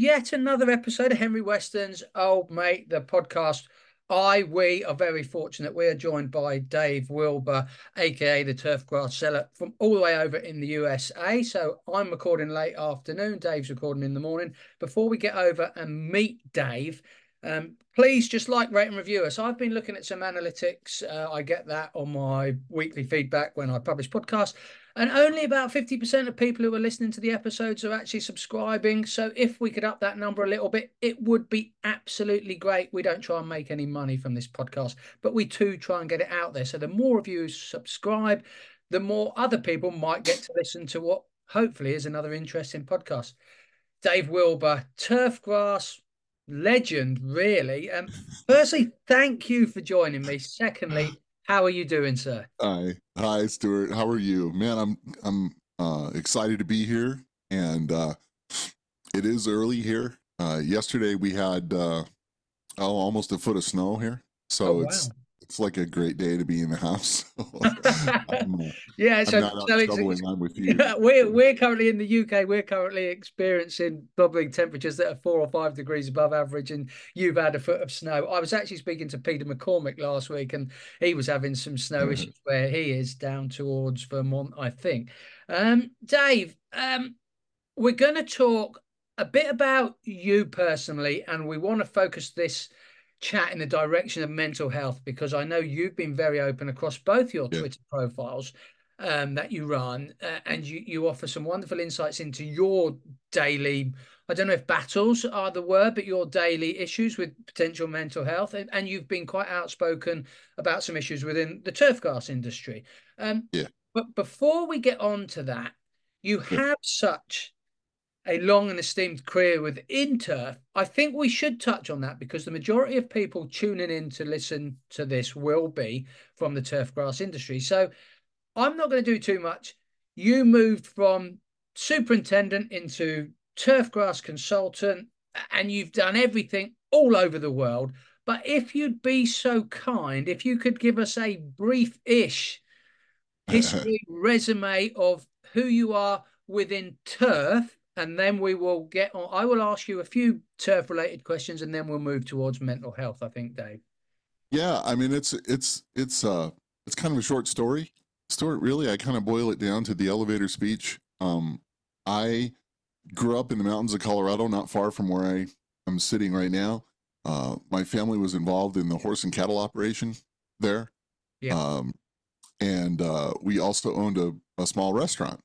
yet another episode of Henry Weston's Old Mate, the podcast. I, we are very fortunate. We are joined by Dave Wilber, aka the turf grass seller, from all the way over in the USA. So I'm recording late afternoon. Dave's recording in the morning. Before we get over and meet Dave, um, please just like, rate, and review us. I've been looking at some analytics. Uh, I get that on my weekly feedback when I publish podcasts. And only about 50% of people who are listening to the episodes are actually subscribing. So if we could up that number a little bit, it would be absolutely great. We don't try and make any money from this podcast, but we do try and get it out there. So the more of you subscribe, the more other people might get to listen to what hopefully is another interesting podcast. Dave Wilber, turf grass legend, really. Um, firstly, thank you for joining me. Secondly, how are you doing, sir? Hi, hi, Stuart. How are you, man? I'm I'm uh, excited to be here, and uh, it is early here. Uh, yesterday we had uh, oh almost a foot of snow here, so oh, wow it's like a great day to be in the house. yeah, so, so it's, with you. we're we're currently in the UK. We're currently experiencing probably temperatures that are four or five degrees above average, and you've had a foot of snow. I was actually speaking to Peter McCormick last week, and he was having some snow mm-hmm. issues where he is down towards Vermont, I think. Um, Dave, um, we're going to talk a bit about you personally, and we want to focus this chat in the direction of mental health because I know you've been very open across both your yeah. Twitter profiles um, that you run, uh, and you you offer some wonderful insights into your daily. I don't know if battles are the word, but your daily issues with potential mental health, and, and you've been quite outspoken about some issues within the turf grass industry. Um, yeah. But before we get on to that, you yeah. have such a long and esteemed career within turf, I think we should touch on that because the majority of people tuning in to listen to this will be from the turf grass industry. So I'm not going to do too much. You moved from superintendent into turf grass consultant and you've done everything all over the world. But if you'd be so kind, if you could give us a brief ish history resume of who you are within turf and then we will get on. I will ask you a few turf related questions, and then we'll move towards mental health. I think, Dave. Yeah, I mean it's it's it's uh it's kind of a short story. Story really, I kind of boil it down to the elevator speech. Um, I grew up in the mountains of Colorado, not far from where I am sitting right now. Uh, my family was involved in the horse and cattle operation there. Yeah. Um, and uh, we also owned a, a small restaurant.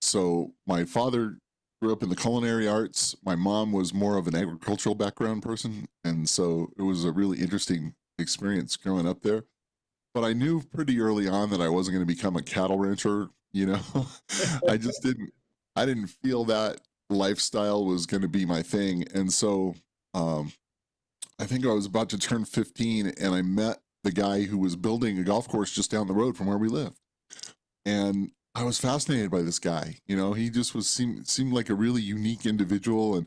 So my father grew up in the culinary arts. My mom was more of an agricultural background person, and so it was a really interesting experience growing up there. But I knew pretty early on that I wasn't going to become a cattle rancher. You know, I just didn't. I didn't feel that lifestyle was going to be my thing, and so um, I think I was about to turn 15, and I met the guy who was building a golf course just down the road from where we lived. And I was fascinated by this guy. You know, he just was seemed seemed like a really unique individual, and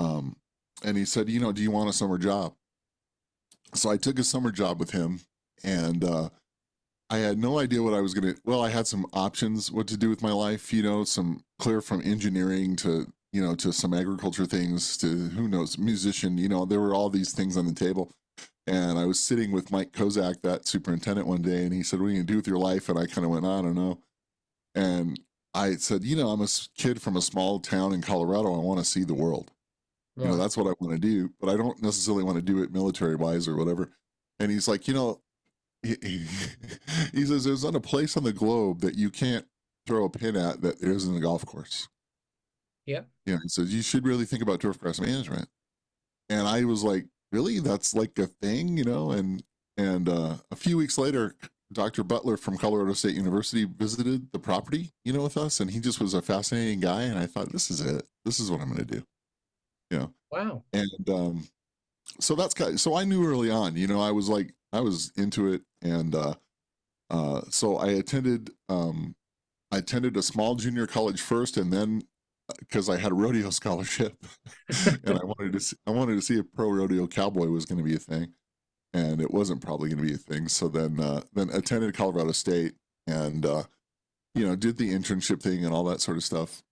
um, and he said, you know, do you want a summer job? So I took a summer job with him, and uh, I had no idea what I was gonna. Well, I had some options what to do with my life. You know, some clear from engineering to you know to some agriculture things to who knows musician. You know, there were all these things on the table. And I was sitting with Mike Kozak, that superintendent, one day, and he said, "What are you gonna do with your life?" And I kind of went, "I don't know." And I said, you know, I'm a kid from a small town in Colorado. I want to see the world. Right. You know, that's what I want to do, but I don't necessarily want to do it military wise or whatever. And he's like, you know, he, he, he says, there's not a place on the globe that you can't throw a pin at that isn't a golf course. Yeah. Yeah. He says, you should really think about turf grass management. And I was like, really? That's like a thing, you know? And, and uh, a few weeks later, Dr. Butler from Colorado State University visited the property, you know, with us, and he just was a fascinating guy. And I thought, this is it. This is what I'm going to do. You know. Wow. And um, so that's kind. Of, so I knew early on. You know, I was like, I was into it, and uh, uh, so I attended. Um, I attended a small junior college first, and then because uh, I had a rodeo scholarship, and I wanted to see, I wanted to see if pro rodeo cowboy was going to be a thing and it wasn't probably going to be a thing. So then, uh, then attended Colorado State and, uh, you know, did the internship thing and all that sort of stuff.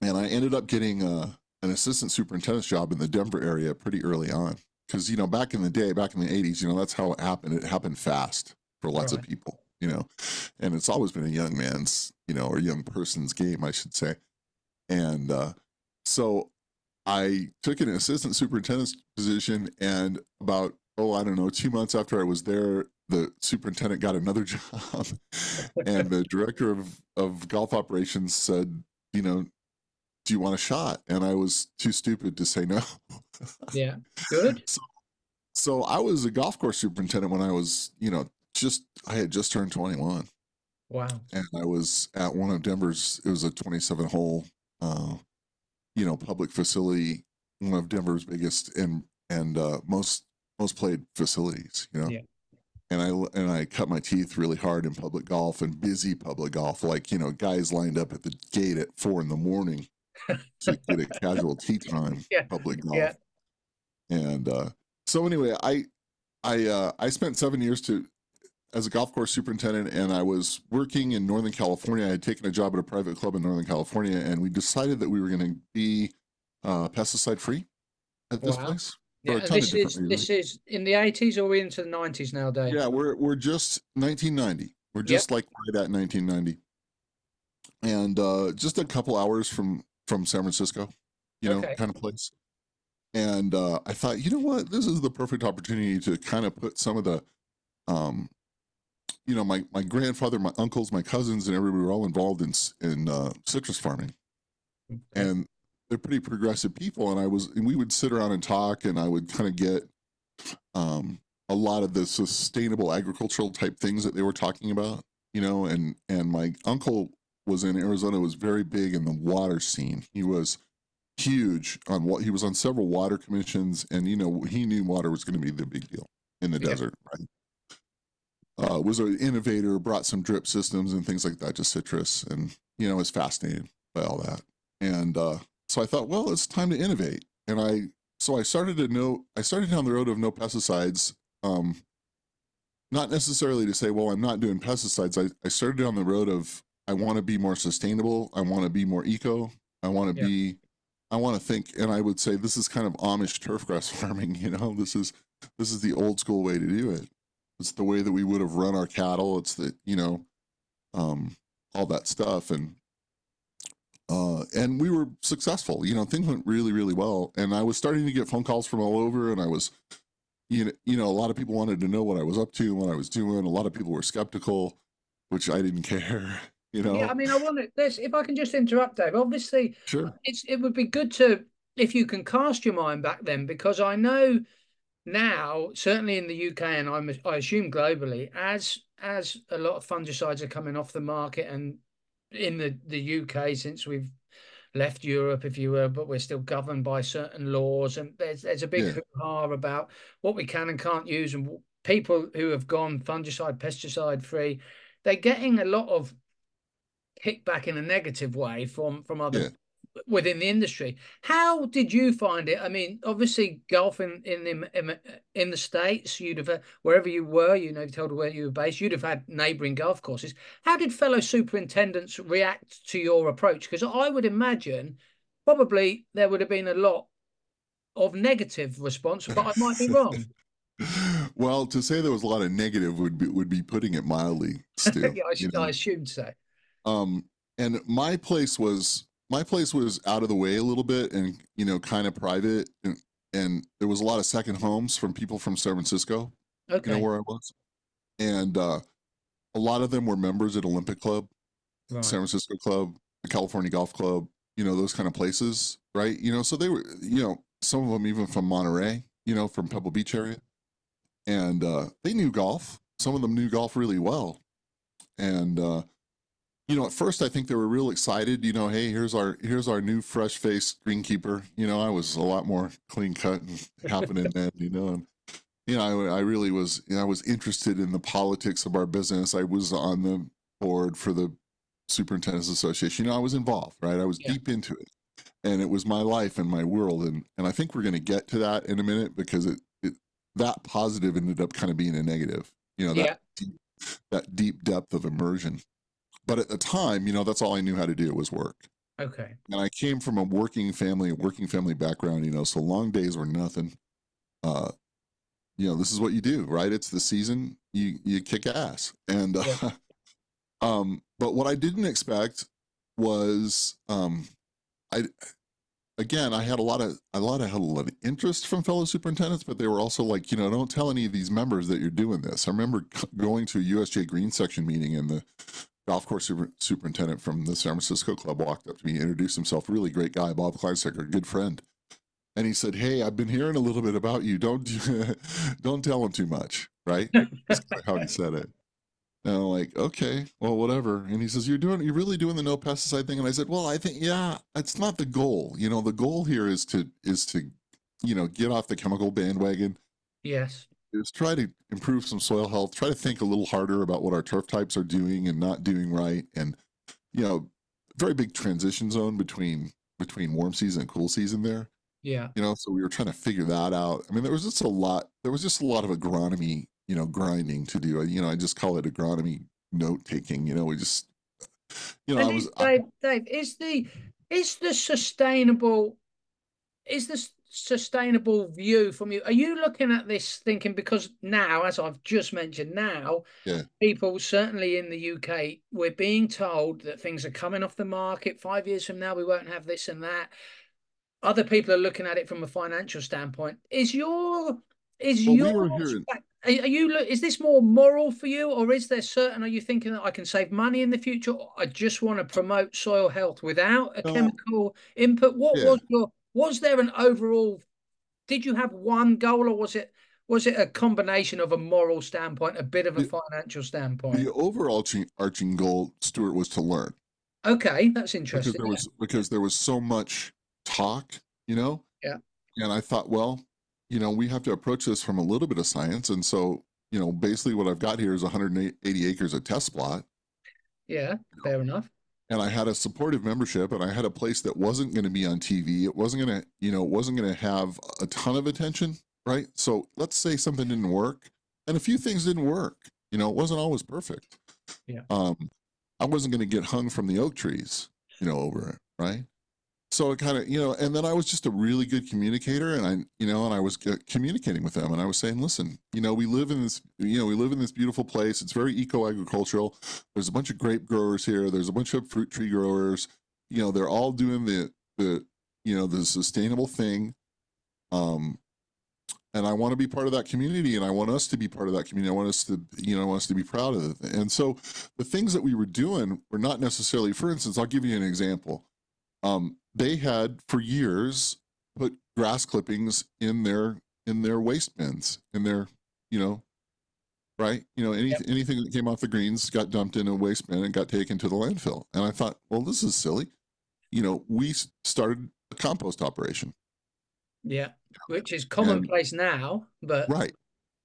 And I ended up getting, uh, an assistant superintendent's job in the Denver area pretty early on. Because, you know, back in the day, back in the 80s, you know, that's how it happened. It happened fast for lots Right. of people, you know, and it's always been a young man's, you know, or young person's game, I should say. And uh, so I took an assistant superintendent's position, and about, oh, I don't know, two months after I was there, the superintendent got another job. and the director of, of golf operations said, you know, do you want a shot? And I was too stupid to say no. Yeah. Good. so I was a golf course superintendent when I was, you know, just, I had just turned 21 Wow. and I was at one of Denver's. It was a 27 hole, uh, you know, public facility, one of Denver's biggest and and uh, most most played facilities. You know, Yeah. and I and I cut my teeth really hard in public golf and busy public golf, like you know, guys lined up at the gate at four in the morning to get a casual tee time. Yeah. Public golf. Yeah. And uh, so anyway, I I uh, I spent seven years to as a golf course superintendent, and I was working in Northern California. I had taken a job at a private club in Northern California, and we decided that we were going to be uh, pesticide free at this Wow. place. For a Yeah. This is reasons. this is in the eighties or we into the nineties now, Dave? Yeah, we're we're just 1990. We're just like right at 1990, and uh, just a couple hours from from San Francisco, you know, Okay. kind of place. And uh, I thought, you know what, this is the perfect opportunity to kind of put some of the, um, you know, my my grandfather, my uncles, my cousins, and everybody were all involved in in uh, citrus farming, Okay. and they're pretty progressive people. And I was, and we would sit around and talk, and I would kind of get um, a lot of the sustainable agricultural type things that they were talking about, you know. And and my uncle was in Arizona, was very big in the water scene. He was huge on what he was on several water commissions, and you know he knew water was going to be the big deal in the Yeah. desert, right? Uh, was an innovator, brought some drip systems and things like that to citrus, and you know was fascinated by all that. And uh, so I thought, well, it's time to innovate. And I so I started to know I started down the road of no pesticides. Um, not necessarily to say, well, I'm not doing pesticides. I, I started down the road of I want to be more sustainable. I want to be more eco. I want to Yeah. be I want to think, and I would say this is kind of Amish turf grass farming. You know, this is this is the old school way to do it. It's the way that we would have run our cattle. It's the you know, um, all that stuff, and uh, and we were successful. You know, things went really really well, and I was starting to get phone calls from all over, and I was, you know, you know, a lot of people wanted to know what I was up to and what I was doing. A lot of people were skeptical, which I didn't care. You know, Yeah, I mean, I want to. This, if I can just interrupt, Dave. Obviously, sure, it's it would be good to if you can cast your mind back then, because I know now, certainly in the UK and I'm, I assume globally, as as a lot of fungicides are coming off the market, and in the the UK since we've left Europe, if you will, but we're still governed by certain laws, and there's there's a big Yeah. hoo-ha about what we can and can't use, and people who have gone fungicide, pesticide free, they're getting a lot of kickback in a negative way from from other Yeah. Within the industry. How did you find it? I mean, obviously, golf in in the in, in the states, you'd have wherever you were, you know, told where you were based, you'd have had neighbouring golf courses. How did fellow superintendents react to your approach? Because I would imagine probably there would have been a lot of negative response, but I might be wrong. well, to say there was a lot of negative would be would be putting it mildly, Stu. yeah, I, should? I assumed so. um and my place was my place was out of the way a little bit and you know kind of private and, and there was a lot of second homes from people from san francisco Okay, you know where i was. And uh a lot of them were members at olympic club right. san francisco club the california golf club you know those kind of places right? You know so they were you know some of them even from monterey you know from pebble beach area. And uh they knew golf. Some of them knew golf really well. And uh you know at first i think they were real excited you know hey here's our here's our new fresh faced greenkeeper. You know i was a lot more clean cut and happening then you know and you know I, I really was you know, i was interested in the politics of our business. I was on the board for the superintendents association. You know i was involved right? I was Yeah. deep into it. And it was my life and my world and and i think we're going to get to that in a minute because it, it that positive ended up kind of being a negative you know that Yeah. deep, that deep depth of immersion but at the time you know that's all i knew how to do was work Okay. And I came from a working family, working family background, you know, so long days were nothing. Uh, you know, this is what you do, right? It's the season, you you kick ass. And uh, Yeah. um, but what I didn't expect was um I again I had a lot of a lot of had a lot of interest from fellow superintendents, but they were also like, you know, don't tell any of these members that you're doing this. I remember going to a USGA Green section meeting and the golf course super, superintendent from the San Francisco club walked up to me, introduced himself, really great guy, Bob Kleinstecker, good friend. And he said, "Hey, I've been hearing a little bit about you. Don't don't tell him too much, right?" That's how he said it. And I'm like, okay, well, whatever. And he says, You're doing, you're really doing the no pesticide thing. And I said, Well, I think, yeah, it's not the goal. You know, the goal here is to, is to, you know, get off the chemical bandwagon, Yes. Is try to improve some soil health, try to think a little harder about what our turf types are doing and not doing right. And, you know, very big transition zone between, between warm season and cool season there Yeah. you know so we were trying to figure that out i mean there was just a lot there was just a lot of agronomy you know grinding to do you know i just call it agronomy note taking you know we just you know i was is, I, Dave, Dave, is the is the sustainable is the s- sustainable view from you? Are you looking at this thinking because now, as I've just mentioned, now Yeah. people certainly in the UK, we're being told that things are coming off the market. Five years from now, we won't have this and that. Other people are looking at it from a financial standpoint. Is your is Well, your hearing- are you is this more moral for you or is there certain are you thinking that i can save money in the future i just want to promote soil health without a chemical input what Yeah. was your was there an overall did you have one goal or was it was it a combination of a moral standpoint a bit of a The- financial standpoint? the overall arching, goal stuart was to learn. Okay that's interesting. because there was because there was so much talk you know? Yeah. and i thought well you know we have to approach this from a little bit of science and so you know basically what i've got here is 180 acres of test plot. Yeah fair enough and I had a supportive membership and I had a place that wasn't going to be on TV. It wasn't going to, you know, it wasn't going to have a ton of attention, right? So let's say something didn't work and a few things didn't work. You know, it wasn't always perfect. Yeah. Um, I wasn't going to get hung from the oak trees, you know, over it, right? So it kind of, you know, and then I was just a really good communicator and I, you know, and I was communicating with them and I was saying, listen, you know, we live in this, you know, we live in this beautiful place. It's very eco-agricultural. There's a bunch of grape growers here. There's a bunch of fruit tree growers. You know, they're all doing the, the, you know, the sustainable thing. Um, and I want to be part of that community and I want us to be part of that community. I want us to, you know, I want us to be proud of it. And so the things that we were doing were not necessarily, for instance, I'll give you an example. Um, they had for years put grass clippings in their in their waste bins in their you know right? You know any, Yep. anything that came off the greens got dumped in a waste bin and got taken to the landfill. And i thought well this is silly. You know we started a compost operation. Yeah which is commonplace now but right.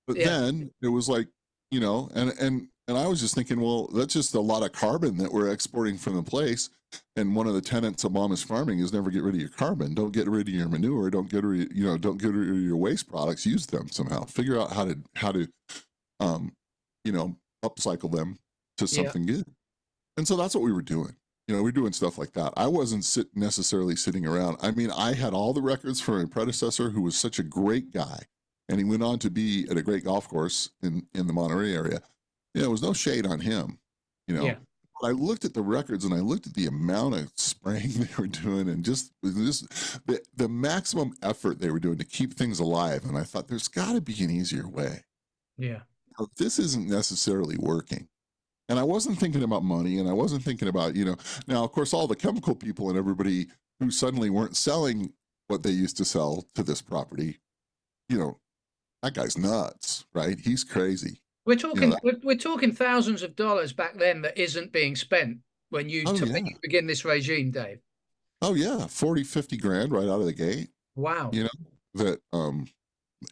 But Yeah. then it was like you know and and and i was just thinking well that's just a lot of carbon that we're exporting from the place and one of the tenets of mama's farming is never get rid of your carbon. Don't get rid of your manure. Don't get rid you know don't get rid of your waste products. Use them somehow. Figure out how to how to um you know upcycle them to Yeah. something good. And so that's what we were doing. You know we're doing stuff like that. I wasn't sit necessarily sitting around. I mean i had all the records from my predecessor who was such a great guy. And he went on to be at a great golf course in in the monterey area. You know, there was no shade on him you know. Yeah. I looked at the records and I looked at the amount of spraying they were doing and just just the, the maximum effort they were doing to keep things alive. And I thought there's got to be an easier way. yeah Now, This isn't necessarily working. And I wasn't thinking about money and I wasn't thinking about, you know, now, of course, all the chemical people and everybody who suddenly weren't selling what they used to sell to this property, you know, that guy's nuts, right? He's crazy. We're talking we're, we're talking thousands of dollars back then that isn't being spent when you, Oh, t- when yeah. you begin this regime, Dave. Oh, yeah, 40, 50 grand right out of the gate. Wow. You know, that um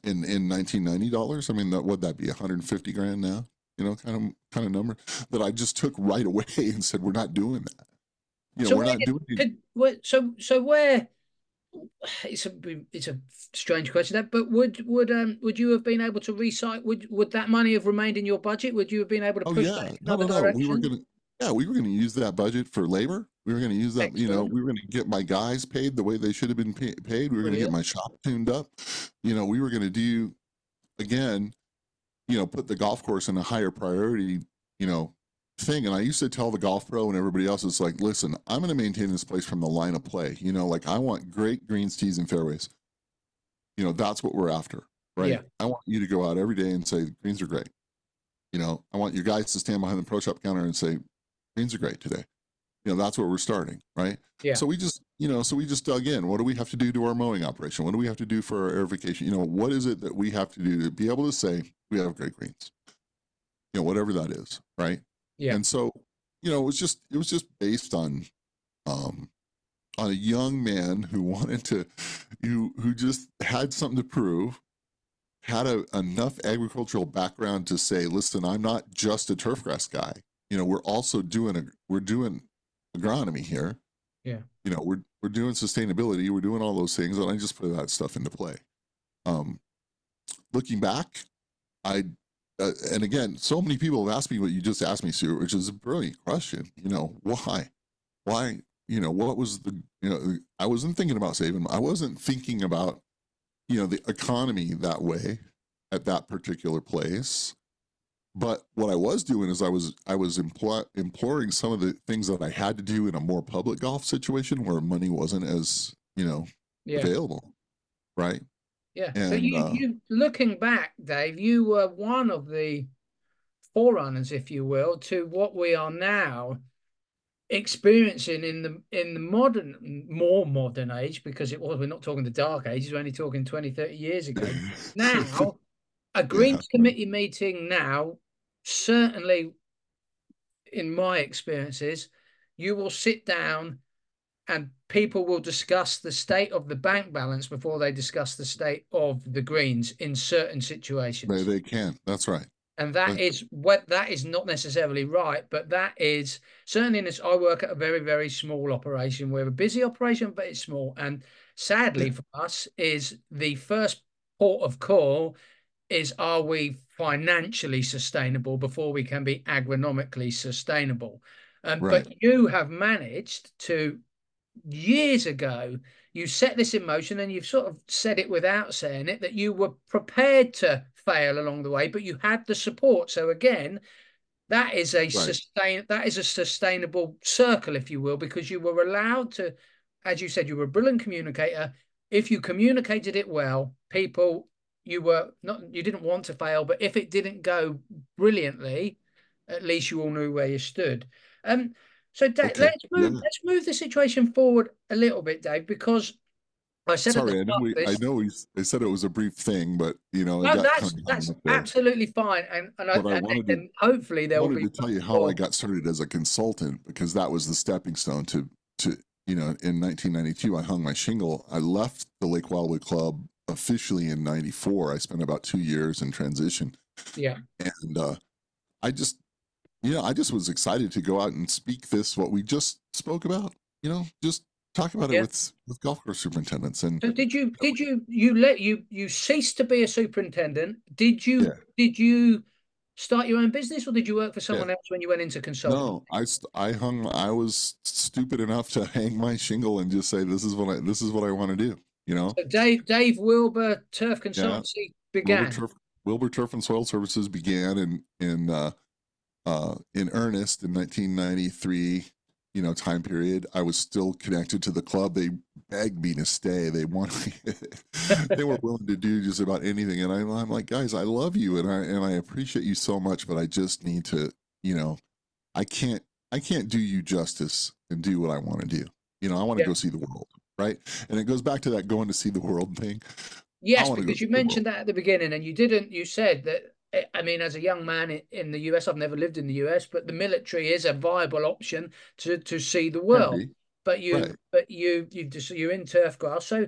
in in 1990 dollars i mean that would that be 150 grand now you know kind of kind of number that i just took right away and said we're not doing that you know So we're not did- doing where, so so where it's a it's a strange question that but would would um would you have been able to recycle would would that money have remained in your budget? Would you have been able to oh push yeah. that no no no. We were gonna yeah we were gonna use that budget for labor. We were going to use that, you know, we were going to get my guys paid the way they should have been pa- paid. We were going to get my shop tuned up. You know, we were going to do, again, you know, put the golf course in a higher priority, you know, thing. And I used to tell the golf pro and everybody else, it's like, listen, I'm going to maintain this place from the line of play. You know, like I want great greens, tees, and fairways. You know, that's what we're after, right? Yeah. I want you to go out every day and say, greens are great. You know, I want your guys to stand behind the pro shop counter and say, greens are great today. You know, that's where we're starting, right? Yeah. So we just, you know, so we just dug in. What do we have to do to our mowing operation? What do we have to do for our aerification? You know, what is it that we have to do to be able to say we have great greens? You know, whatever that is, right? Yeah. And so, you know, it was just it was just based on um on a young man who wanted to who who just had something to prove had a, enough agricultural background to say listen i'm not just a turfgrass guy you know we're also doing a we're doing agronomy here Yeah. you know we're we're doing sustainability we're doing all those things and i just put that stuff into play um looking back i uh, and again so many people have asked me what you just asked me Stuart, which is a brilliant question you know why? Why you know what was the you know i wasn't thinking about saving i wasn't thinking about you know the economy that way at that particular place. But what i was doing is i was i was impl- imploring some of the things that i had to do in a more public golf situation where money wasn't as you know Yeah. available right Yeah. so you, uh, you looking back, Dave, you were one of the forerunners, if you will, to what we are now experiencing in the in the modern more modern age because it was we're not talking the dark ages we're only talking 20 30 years ago now a greens committee meeting now certainly in my experiences you will sit down and people will discuss the state of the bank balance before they discuss the state of the greens in certain situations they, they can that's right and that is what that is not necessarily right, but that is certainly in this. I work at a very, very small operation. We're a busy operation, but it's small. And sadly for us, is the first port of call is are we financially sustainable before we can be agronomically sustainable? Um, Right. But you have managed to years ago you set this in motion and you've sort of said it without saying it that you were prepared to fail along the way but you had the support. So again that is a sustain that is a sustainable circle if you will because you were allowed to as you said you were a brilliant communicator. If you communicated it well people you were not you didn't want to fail but if it didn't go brilliantly at least you all knew where you stood. Um so Dave, Okay, let's move yeah. let's move the situation forward a little bit Dave because I said sorry i know we, this, i know we i said it was a brief thing but you know no, that's that's absolutely fine, and and, I, and, wanted to- and hopefully I there will be to tell you how I got started as a consultant because that was the stepping stone to to you know in 1992 I hung my shingle. I left the Lake Wildwood Club officially in 94. I spent about 2 years in transition yeah, and uh I just you know I just was excited to go out and speak this what we just spoke about, you know, just talk about Yeah. it with with golf course superintendents and So did you did you you let you you ceased to be a superintendent? Did you Yeah. did you start your own business or did you work for someone else when you went into consulting? No, I I hung. I was stupid enough to hang my shingle and just say, "This is what I. This is what I want to do." You know, So Dave Dave Wilber Turf Consultancy began. Wilber Turf, Wilber Turf and Soil Services began in in uh, uh, in earnest in 1993. You know, time period. I was still connected to the club. They begged me to stay. They wanted. they were willing to do just about anything, and I, I'm like, guys, I love you, and I and I appreciate you so much, but I just need to. You know, I can't. I can't do you justice and do what I want to do. You know, I want to Yeah. go see the world, right? And it goes back to that going to see the world thing. Yes, because you mentioned that at the beginning, and you didn't. You said that. I mean, as a young man in, the US, I've never lived in the US, but the military is a viable option to to see the world. be. But you, Right. but you, you just you're in turf grass. So,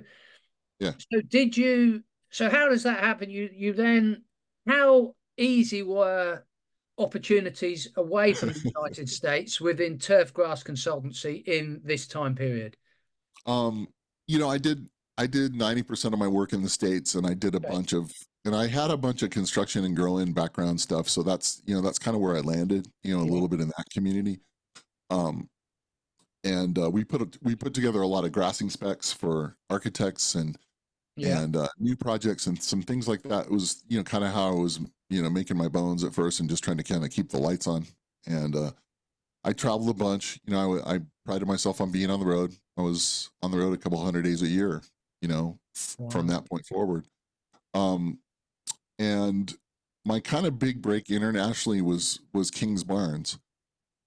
Yeah. So did you? So how does that happen? You you then how easy were opportunities away from the United States within turf grass consultancy in this time period? Um, you know, I did I did 90% of my work in the States and I did a Okay. bunch of and I had a bunch of construction and growing background stuff. So that's you know, that's kind of where I landed, you know, a little bit in that community. Um and uh, we put a, we put together a lot of grassing specs for architects and Yeah. and uh, new projects and some things like that. It was you know kind of how I was you know making my bones at first and just trying to kind of keep the lights on. And uh, I traveled a bunch. You know, I, I prided myself on being on the road. I was on the road a couple hundred days a year. You know, f- from that point forward. Um, and my kind of big break internationally was was Kingsbarns.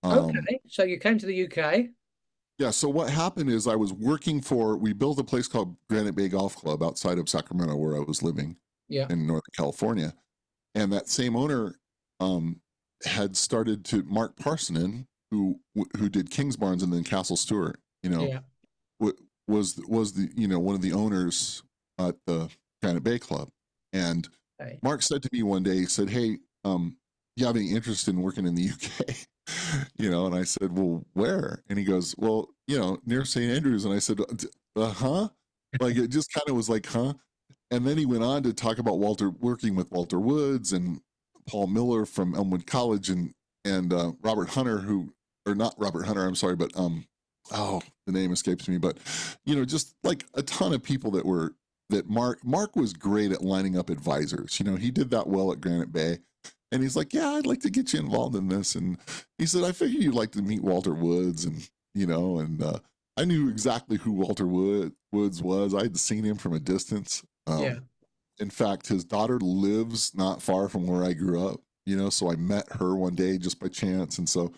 Um, Okay. So you came to the UK. yeah. So what happened is I was working for. We built a place called Granite Bay Golf Club outside of Sacramento, where I was living Yeah. in Northern California, and that same owner um, had started to Mark Parsinen, who who did Kingsbarns and then Castle Stuart. You know, Yeah. wa- was was the you know one of the owners at the Granite Bay Club, and Mark said to me one day, he said, "Hey, um, you have any interest in working in the UK?" you know, and I said, "Well, where?" And he goes, "Well, you know, near St. Andrews." And I said, "Uh huh." Like it just kind of was like, "Huh." And then he went on to talk about Walter working with Walter Woods and Paul Miller from Elmwood College and and uh, Robert Hunter, who or not Robert Hunter, I'm sorry, but um, oh, the name escapes me, but you know, just like a ton of people that were that Mark Mark was great at lining up advisors. You know, he did that well at Granite Bay. And he's like, Yeah, I'd like to get you involved in this. And he said, I figure you'd like to meet Walter Woods and you know, and uh, I knew exactly who Walter Wood, Woods was. I had seen him from a distance. Um, Yeah. In fact, his daughter lives not far from where I grew up, you know, so I met her one day just by chance. And so,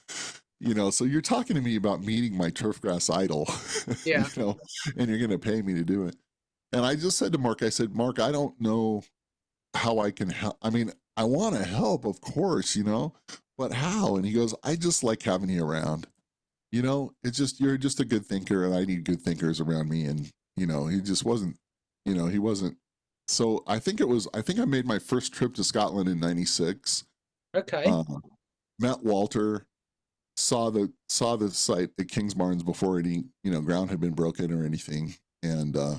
you know, so you're talking to me about meeting my turfgrass idol, Yeah. you know, and you're going to pay me to do it. And I just said to Mark, I said, Mark, I don't know how I can help. I mean, I want to help, of course, you know, but how? And he goes, I just like having you around. You know, it's just, you're just a good thinker and I need good thinkers around me. And, you know, he just wasn't, you know, he wasn't. So I think it was, I think I made my first trip to Scotland in 96. Okay. Uh, met Walter, saw the saw the site at Kingsbarns before any you know ground had been broken or anything, and uh,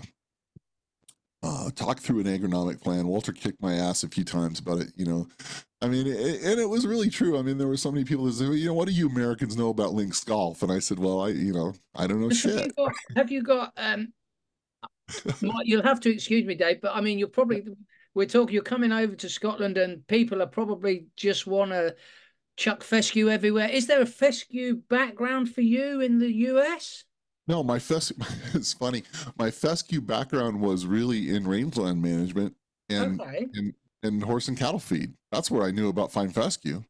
uh, talked through an agronomic plan. Walter kicked my ass a few times about it, you know. I mean, it, and it was really true. I mean, there were so many people that said, well, you know, what do you Americans know about links golf? And I said, well, I, you know, I don't know have shit. you got? Have you got? Um, you'll have to excuse me, Dave, but I mean, you're probably we're talking. You're coming over to Scotland, and people are probably just want to chuck fescue everywhere. Is there a fescue background for you in the US? No, my fes it's funny. My fescue background was really in rangeland management and okay, and horse and cattle feed. That's where I knew about fine fescue.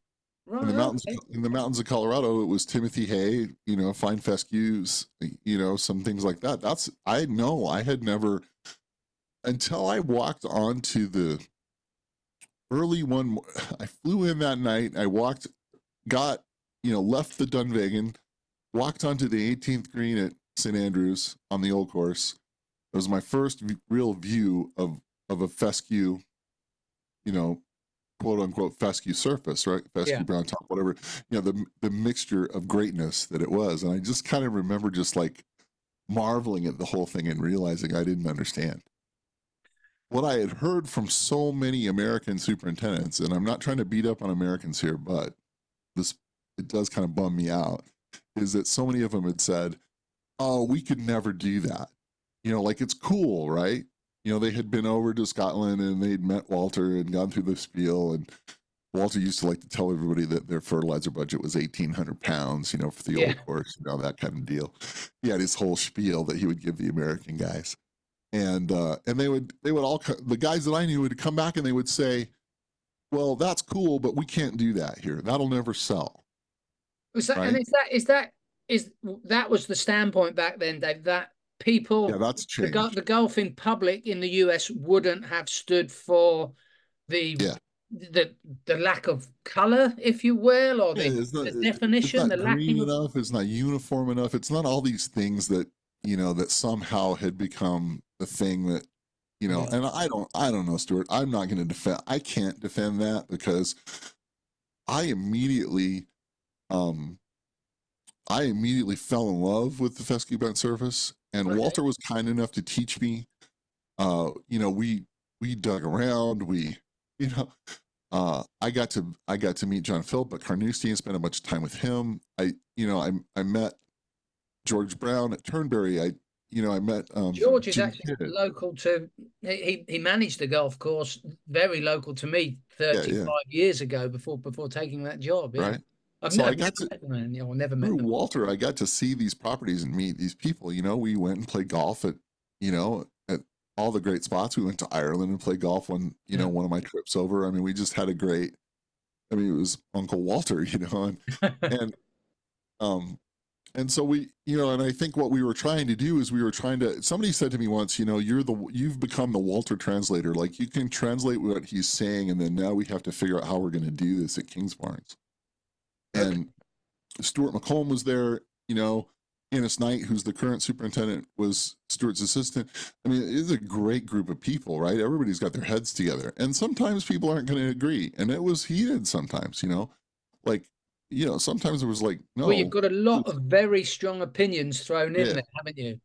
right. in the mountains okay. in the mountains of Colorado, it was Timothy Hay, you know, fine fescues, you know, some things like that. That's I know I had never until I walked onto the early one. I flew in that night. I walked, got you know, left the Dunvegan, walked onto the 18th green at St Andrews on the old course. It was my first v- real view of of a fescue, you know, quote unquote fescue surface, right? Fescue Yeah. brown top, whatever. You know, the the mixture of greatness that it was, and I just kind of remember just like marveling at the whole thing and realizing I didn't understand what I had heard from so many American superintendents. And I'm not trying to beat up on Americans here, but this it does kind of bum me out. Is that so many of them had said, "Oh, we could never do that." You know, like it's cool, right? you know, they had been over to Scotland and they'd met Walter and gone through the spiel. And Walter used to like to tell everybody that their fertilizer budget was eighteen hundred pounds, you know, for the Yeah. old course, you know, that kind of deal. He had his whole spiel that he would give the American guys, and uh, and they would they would all the guys that I knew would come back and they would say, "Well, that's cool, but we can't do that here. That'll never sell." Was that, and is that is that is that was the standpoint back then, Dave? That people Yeah, that's the, changed. go- the golfing public in the US wouldn't have stood for the Yeah. the the lack of color, if you will, or the, Yeah, not- the definition, it's the green of enough. It's not uniform enough. It's not all these things that you know that somehow had become a thing that you know. Yeah. And I don't, I don't know, Stuart. I'm not going to defend. I can't defend that because I immediately, um, I immediately fell in love with the fescue bent surface, and Okay. Walter was kind enough to teach me. Uh, you know, we we dug around. We, you know, uh, I got to I got to meet John Philip at Carnoustie and spent a bunch of time with him. I you know I I met George Brown at Turnberry. I, you know, I met um, George is Jim actually Kidd. local to. He he managed the golf course very local to me thirty five yeah, yeah. years ago before before taking that job. Yeah. Right. I've so never, I got to, met them, you know, never met. Walter. I got to see these properties and meet these people. You know, we went and played golf at, you know, at all the great spots. We went to Ireland and played golf when, you know, one of my trips over. I mean, we just had a great. I mean, it was Uncle Walter, you know, and and um, and so we, you know, and I think what we were trying to do is we were trying to. Somebody said to me once, you know, you're the you've become the Walter translator. Like you can translate what he's saying, and then now we have to figure out how we're going to do this at Kingsbarns and Stuart McColm was there. You know, Ennis Knight, who's the current superintendent, was Stuart's assistant. I mean, it's a great group of people, right? Everybody's got their heads together, and sometimes people aren't going to agree, and it was heated sometimes. You know, like you know, sometimes it was like, no. Well, you've got a lot of very strong opinions thrown in yeah. there, haven't you?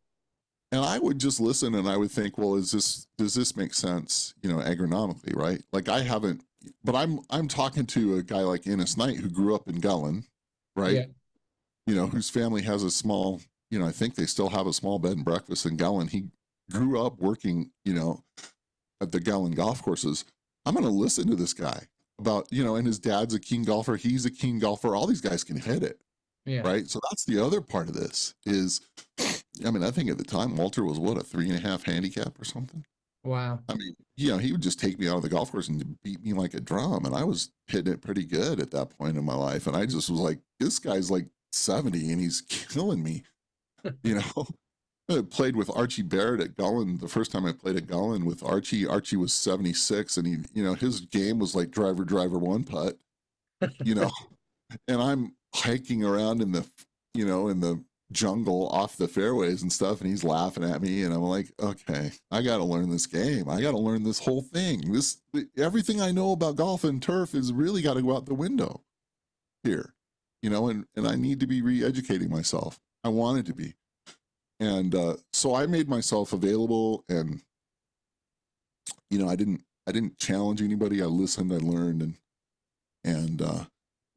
And I would just listen, and I would think, well, is this does this make sense? You know, agronomically, right? Like I haven't but I'm I'm talking to a guy like Ennis Knight who grew up in Gullane, right? Yeah. You know, whose family has a small, you know, I think they still have a small bed and breakfast in Gullane. He grew up working, you know, at the Gullane golf courses. I'm going to listen to this guy about, you know, and his dad's a keen golfer. He's a keen golfer. All these guys can hit it. Yeah. Right. So that's the other part of this is, I mean, I think at the time Walter was what a three and a half handicap or something. Wow. I mean, you know, he would just take me out of the golf course and beat me like a drum. And I was hitting it pretty good at that point in my life. And I just was like, this guy's like 70 and he's killing me. you know, I played with Archie Barrett at Gullane. The first time I played at Gullane with Archie, Archie was 76 and he, you know, his game was like driver, driver, one putt, you know, and I'm hiking around in the, you know, in the jungle off the fairways and stuff and he's laughing at me and i'm like okay i gotta learn this game. I gotta learn this whole thing. This everything i know about golf and turf is really got to go out the window here you know and and i need to be re-educating myself. I wanted to be. And uh, so i made myself available and you know i didn't i didn't challenge anybody. I listened i learned and and uh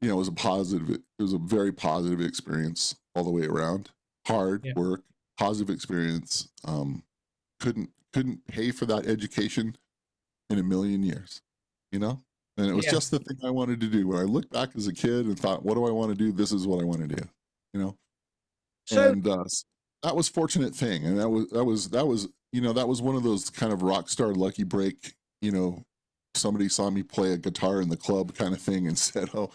you know it was a positive it was a very positive experience all the way around. Hard yeah. work, positive experience. Um, couldn't couldn't pay for that education in a million years, you know. And it was yeah. just the thing I wanted to do. When I looked back as a kid and thought, "What do I want to do? This is what I want to do," you know. So, and uh, that was fortunate thing, and that was that was that was you know that was one of those kind of rock star lucky break you know somebody saw me play a guitar in the club kind of thing and said, "Oh,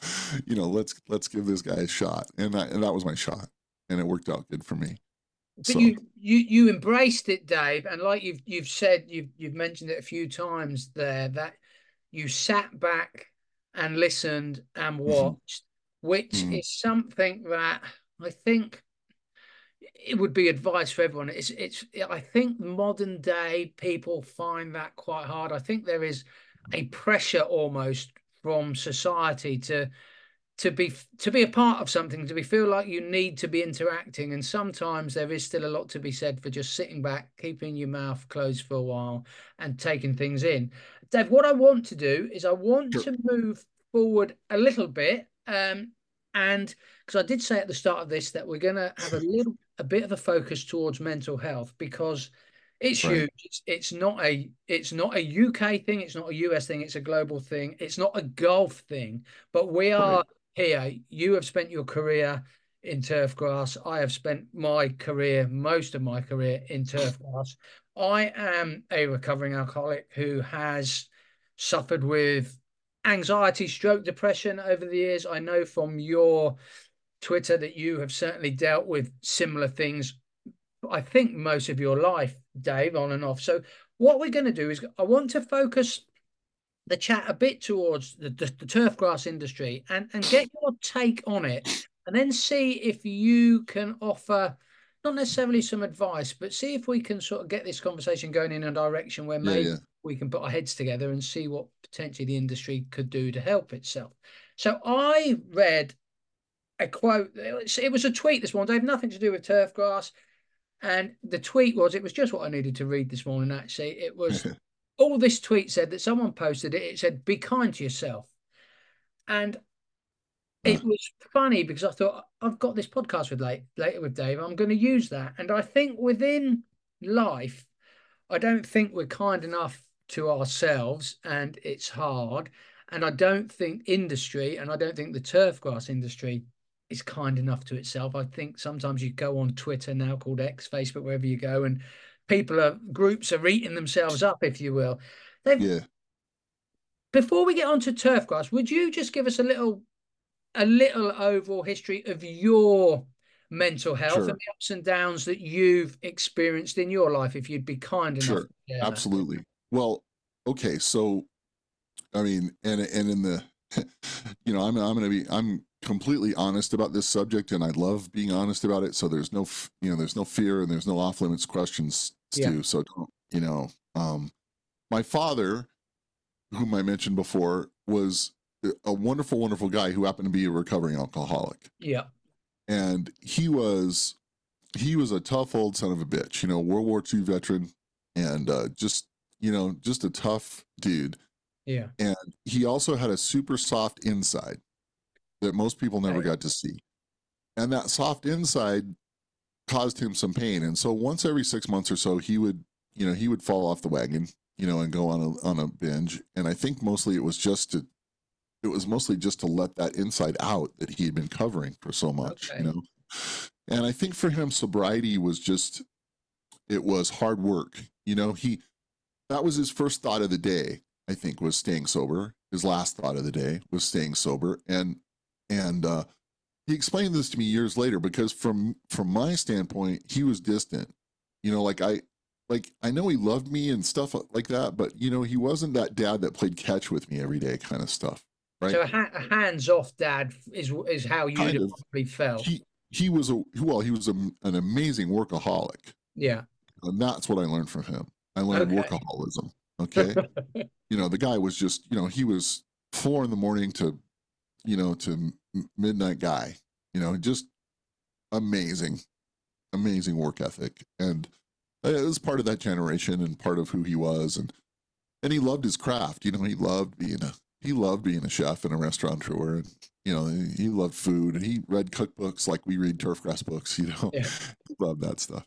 you know, let's let's give this guy a shot," and that and that was my shot, and it worked out good for me. But so. you you you embraced it, Dave, and like you've you've said, you've you've mentioned it a few times there that you sat back and listened and mm-hmm. watched, mm-hmm. which mm-hmm. is something that I think it would be advice for everyone. It's it's I think modern day people find that quite hard. I think there is a pressure almost from society to to be to be a part of something to be feel like you need to be interacting and sometimes there is still a lot to be said for just sitting back keeping your mouth closed for a while and taking things in dave what i want to do is i want sure. to move forward a little bit um, and because i did say at the start of this that we're going to have a little a bit of a focus towards mental health because it's right. huge. It's, it's not a it's not a UK thing. It's not a US thing. It's a global thing. It's not a golf thing. But we are right. Here. You have spent your career in turf grass. I have spent my career, most of my career, in turf grass. I am a recovering alcoholic who has suffered with anxiety, stroke, depression over the years. I know from your Twitter that you have certainly dealt with similar things I think most of your life, Dave, on and off. So what we're going to do is I want to focus the chat a bit towards the, the, the turf grass industry and, and get your take on it and then see if you can offer not necessarily some advice, but see if we can sort of get this conversation going in a direction where maybe yeah, yeah. we can put our heads together and see what potentially the industry could do to help itself. So I read a quote. It was a tweet this morning. They have nothing to do with turf grass. And the tweet was, it was just what I needed to read this morning, actually. It was all this tweet said that someone posted it. It said, be kind to yourself. And it mm. was funny because I thought I've got this podcast with late, later with Dave. I'm going to use that, and I think within life, I don't think we're kind enough to ourselves, and it's hard. And I don't think industry, and I don't think the turf grass industry is kind enough to itself. I think sometimes you go on Twitter now called X, Facebook, wherever you go, and people are groups are eating themselves up, if you will. They've, yeah. Before we get on to turf grass, would you just give us a little a little overall history of your mental health sure. and the ups and downs that you've experienced in your life, if you'd be kind enough. Sure, absolutely. Well, okay, so I mean, and and in the, you know, I'm I'm gonna be I'm completely honest about this subject, and I love being honest about it. So there's no, you know, there's no fear and there's no off limits questions yeah. too. So you know, um, my father, whom I mentioned before, was a wonderful, wonderful guy who happened to be a recovering alcoholic. Yeah. And he was he was a tough old son of a bitch, you know, World War II veteran and uh, just, you know, just a tough dude. Yeah. And he also had a super soft inside that most people never right. got to see. And that soft inside caused him some pain. And so once every six months or so, he would, you know, he would fall off the wagon, you know, and go on a on a binge. And I think mostly it was just to it was mostly just to let that inside out that he had been covering for so much, okay. you know. And I think for him, sobriety was just it was hard work. You know, he that was his first thought of the day, I think, was staying sober. His last thought of the day was staying sober. And and uh he explained this to me years later because from from my standpoint, he was distant. You know, like I like I know he loved me and stuff like that, but you know, he wasn't that dad that played catch with me every day kind of stuff. Right. So a, ha- a hands-off dad is is how you kind probably felt. He he was a well, he was a, an amazing workaholic. Yeah. And that's what I learned from him. I learned okay. workaholism. Okay. you know, the guy was just, you know, he was four in the morning to, you know, to midnight guy. You know, just amazing, amazing work ethic, and it was part of that generation and part of who he was, and and he loved his craft. You know, he loved being a he loved being a chef and a restaurateur and you know he loved food and he read cookbooks like we read turfgrass books you know yeah. he loved that stuff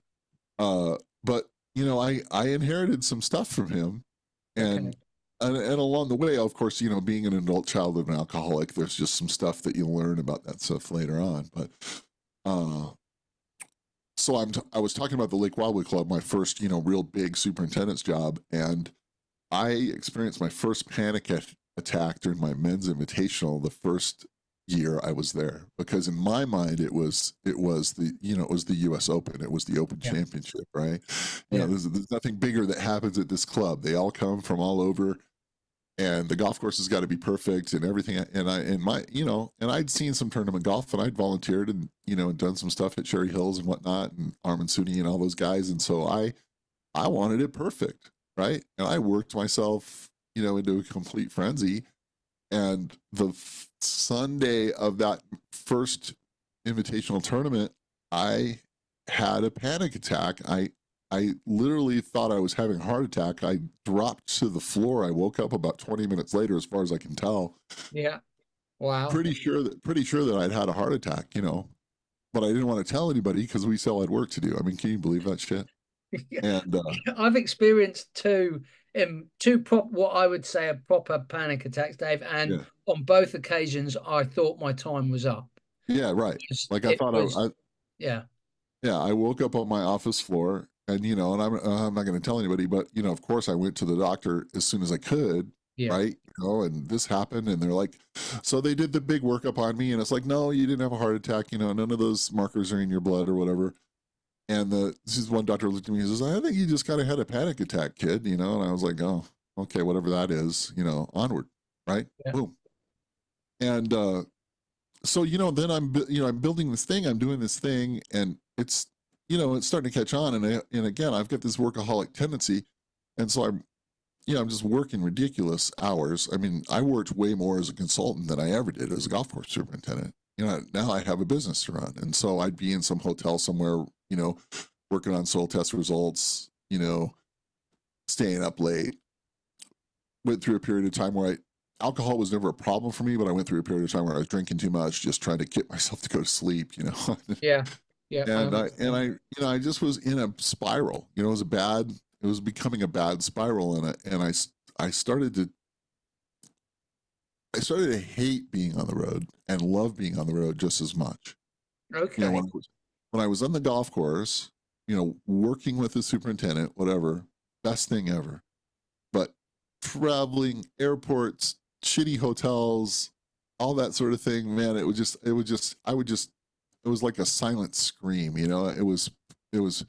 uh, but you know i i inherited some stuff from him and, okay. And and along the way of course you know being an adult child of an alcoholic there's just some stuff that you'll learn about that stuff later on but uh so i'm t- i was talking about the lake wildwood club my first you know real big superintendent's job and I experienced my first panic attack during my men's invitational the first year I was there because in my mind it was it was the you know it was the U.S. Open it was the Open yeah. Championship right you yeah. know there's, there's nothing bigger that happens at this club they all come from all over and the golf course has got to be perfect and everything and I and my you know and I'd seen some tournament golf and I'd volunteered and you know and done some stuff at Cherry Hills and whatnot and Armin Sooney and all those guys and so I I wanted it perfect right and I worked myself you know, into a complete frenzy. And the f- Sunday of that first invitational tournament, I had a panic attack. I I literally thought I was having a heart attack. I dropped to the floor. I woke up about 20 minutes later, as far as I can tell. Yeah. Wow. Pretty sure that pretty sure that I'd had a heart attack, you know. But I didn't want to tell anybody because we still had work to do. I mean, can you believe that shit? And uh, I've experienced two um, two prop what I would say a proper panic attacks, Dave. And yeah. on both occasions, I thought my time was up. Yeah, right. Like I thought was, I, I, yeah, yeah. I woke up on my office floor, and you know, and I'm uh, I'm not going to tell anybody, but you know, of course, I went to the doctor as soon as I could. Yeah. Right. You know, and this happened, and they're like, so they did the big workup on me, and it's like, no, you didn't have a heart attack. You know, none of those markers are in your blood or whatever. And the this is one doctor looked at me and says, I think you just kind of had a panic attack, kid, you know? And I was like, oh, okay, whatever that is, you know, onward, right? Yeah. Boom. And uh, so, you know, then I'm, you know, I'm building this thing, I'm doing this thing, and it's, you know, it's starting to catch on. And, and again, I've got this workaholic tendency. And so I'm, you know, I'm just working ridiculous hours. I mean, I worked way more as a consultant than I ever did as a golf course superintendent. You know, now I have a business to run. And so I'd be in some hotel somewhere you know, working on soil test results, you know, staying up late. Went through a period of time where I, alcohol was never a problem for me, but I went through a period of time where I was drinking too much, just trying to get myself to go to sleep, you know. Yeah. Yeah. and I and I you know I just was in a spiral. You know, it was a bad. It was becoming a bad spiral, and I and I, I started to. I started to hate being on the road and love being on the road just as much. okay. You know, when I was when I was on the golf course, you know, working with the superintendent, whatever, best thing ever. But traveling, airports, shitty hotels, all that sort of thing, man, it was just it was just I would just it was like a silent scream, you know. It was it was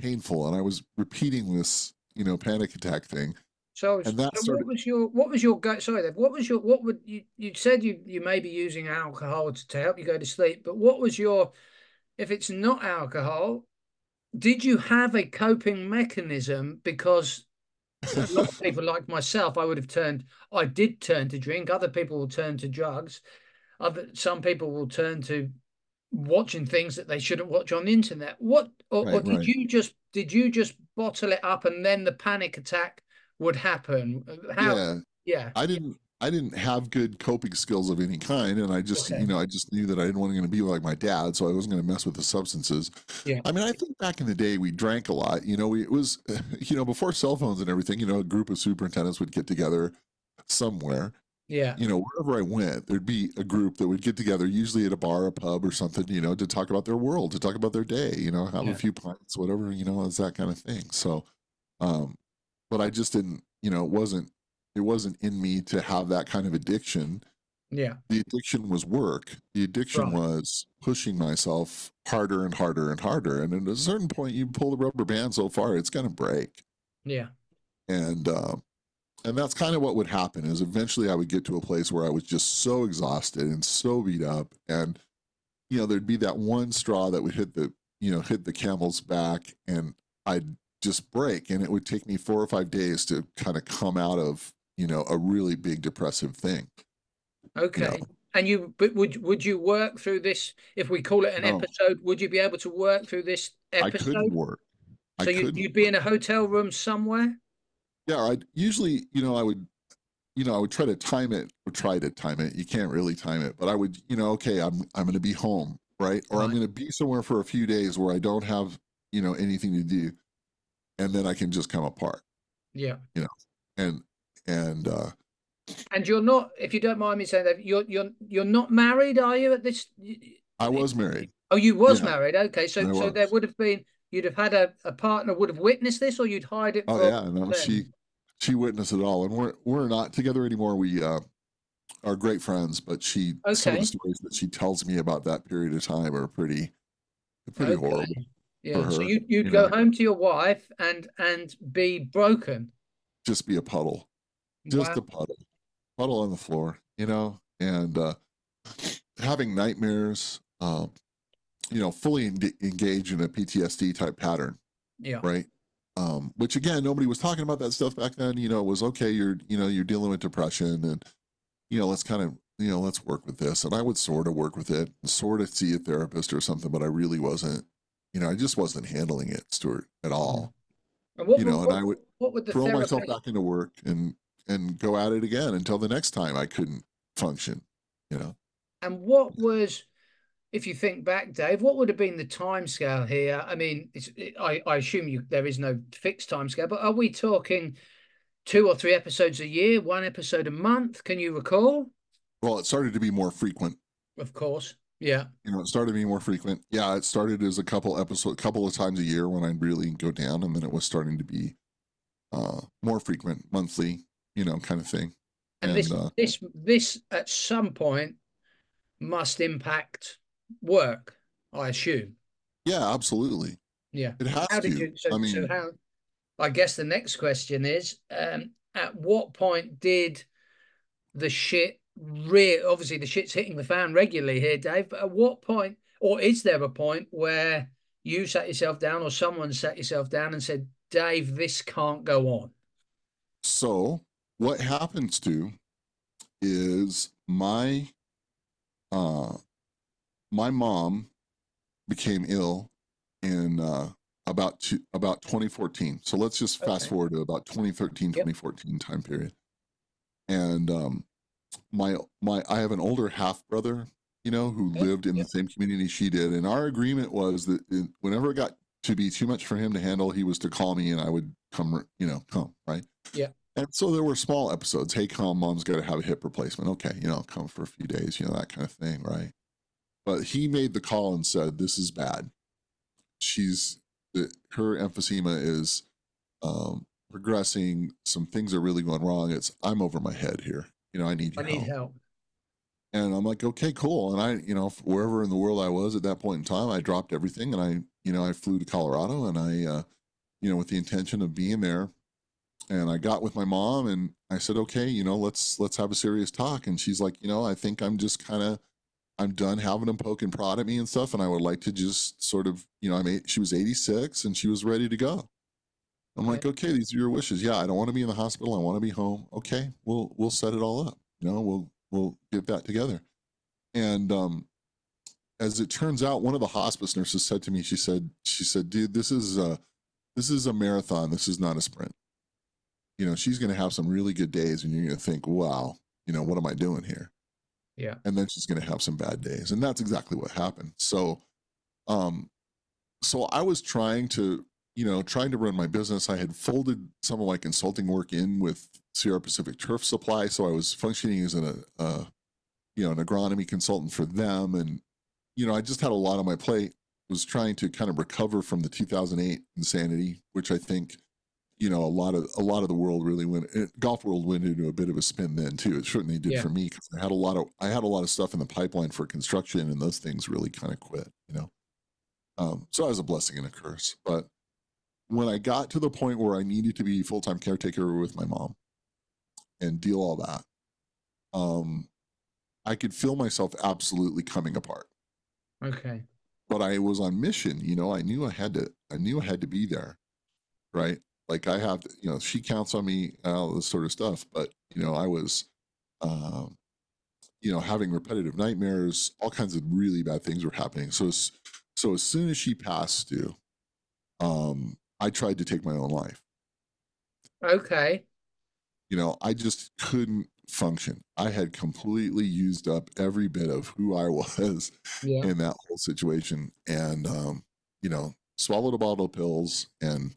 painful and I was repeating this, you know, panic attack thing. So, and that so started- what was your what was your go? Sorry, Dave, what was your what would you you said you you may be using alcohol to, to help you go to sleep, but what was your if it's not alcohol? Did you have a coping mechanism? Because a lot of people like myself, I would have turned. I did turn to drink. Other people will turn to drugs. Other some people will turn to watching things that they shouldn't watch on the internet. What or, or did right. you just did you just bottle it up and then the panic attack would happen? How? yeah. Yeah. I didn't I didn't have good coping skills of any kind, and I just Okay. you know I just knew that I didn't want to be like my dad, so I wasn't going to mess with the substances. Yeah. I mean, I think back in the day we drank a lot. You know, we it was you know before cell phones and everything. You know, a group of superintendents would get together somewhere. Yeah. You know, wherever I went, there'd be a group that would get together, usually at a bar, a pub, or something. You know, to talk about their world, to talk about their day. You know, have Yeah. a few pints, whatever. You know, it's that kind of thing. So, um, but I just didn't. You know, it wasn't it wasn't in me to have that kind of addiction. Yeah. The addiction was work. The addiction Right. was pushing myself harder and harder and harder. And at a certain point, you pull the rubber band so far, it's going to break. Yeah. And um, and that's kind of what would happen. Is eventually I would get to a place where I was just so exhausted and so beat up, and you know there'd be that one straw that would hit the you know hit the camel's back, and I'd just break, and it would take me four or five days to kind of come out of you know a really big depressive thing. Okay. And you, but would would you work through this? If we call it an No. episode, would you be able to work through this episode? I couldn't work. I so you, you'd be in a hotel room somewhere. Yeah, I usually, you know, I would, you know, I would try to time it or try to time it. You can't really time it, but I would, you know, okay, I'm I'm going to be home, right? Or I'm going to be somewhere for a few days where I don't have, you know, anything to do, and then I can just come apart. Yeah. You know, and and uh And you're not, if you don't mind me saying that, you're you're you're not married, are you? At this? I was married. Oh, you was Yeah. married. Okay, so I so there would have been you'd have had a, a partner would have witnessed this, or you'd hide it. Oh yeah, no, she she witnessed it all, and we're we're not together anymore. We uh are great friends, but she some of the stories that she tells me about that period of time are pretty pretty Okay. horrible. Yeah. So you you'd you go know. home to your wife and and be broken. Just be a puddle. just Wow. a puddle puddle on the floor you know and uh having nightmares um you know fully en- engaged in a ptsd type pattern yeah. right um which again nobody was talking about that stuff back then. You know it was okay you're you know you're dealing with depression and you know let's kind of you know let's work with this. And i would sort of work with it sort of see a therapist or something but i really wasn't you know i just wasn't handling it stuart at all. And what you know and i would what would the throw myself back into work and and go at it again until the next time I couldn't function. You know, And what was, if you think back, Dave, what would have been the time scale here? I mean, it's, it, I, I assume you there is no fixed time scale, but are we talking two or three episodes a year, one episode a month? Can you recall? well, it started to be more frequent. Of course. Yeah. You know, it started to be more frequent. Yeah, it started as a couple episode, couple of times a year when I'd really go down, and then it was starting to be uh more frequent, monthly, you know, kind of thing. And, And, this uh, this this at some point must impact work, I assume. Yeah, absolutely. Yeah. It has How to. you so, I mean, so how I guess the next question is um at what point did the shit re- obviously the shit's hitting the fan regularly here, Dave, but at what point or is there a point where you sat yourself down or someone sat yourself down and said, Dave, this can't go on? So what happens to is my uh my mom became ill in uh about two, about 2014. So let's just fast Okay. forward to about 2013, Yep. 2014 time period. And um my my I have an older half brother, you know, who Yep, lived in the same community she did, and our agreement was that it, whenever it got to be too much for him to handle, he was to call me and I would come, you know, come right. Yeah. And so there were small episodes. Hey, come, mom's got to have a hip replacement. Okay, you know, I'll come for a few days, you know, that kind of thing, right? But he made the call and said, "This is bad. She's the, her emphysema is um, progressing. Some things are really going wrong. It's I'm over my head here. You know, I need I your need help." help. And I'm like, okay, cool. And I, you know, wherever in the world I was at that point in time, I dropped everything and I, you know, I flew to Colorado and I, uh, you know, with the intention of being there. And I got with my mom and I said, okay, you know, let's let's have a serious talk. And she's like, you know, I think I'm just kind of, I'm done having them poke and prod at me and stuff. And I would like to just sort of, you know, I'm eight, she was 86 and she was ready to go. I'm like, okay, these are your wishes. Yeah, I don't want to be in the hospital. I want to be home. Okay, we'll we'll set it all up. You know, we'll we'll get that together. And um, as it turns out, one of the hospice nurses said to me, she said, she said, dude, this is a this is a marathon. This is not a sprint. You know, she's going to have some really good days, and you're going to think, wow, you know, what am I doing here? Yeah. and then she's going to have some bad days and that's exactly what happened. So um so i was trying to you know trying to run my business. I had folded some of my consulting work in with sierra pacific turf supply so i was functioning as an uh, you know an agronomy consultant for them and you know i just had a lot on my plate. Was trying to kind of recover from the 2008 insanity which i think you know a lot of a lot of the world really went it, golf world went into a bit of a spin then too it certainly did Yeah. for me because i had a lot of i had a lot of stuff in the pipeline for construction and those things really kind of quit you know um, so that was a blessing and a curse but when i got to the point where i needed to be full-time caretaker with my mom and deal all that um i could feel myself absolutely coming apart Okay. but I was on mission. You know, I knew I had to. I knew I had to be there, right? Like I have, you know, she counts on me, and all this sort of stuff. But you know, I was, um, you know, having repetitive nightmares. All kinds of really bad things were happening. So, as, so as soon as she passed, Stu, um, I tried to take my own life. Okay. You know, I just couldn't function. I had completely used up every bit of who I was Yeah. in that whole situation and um you know swallowed a bottle of pills and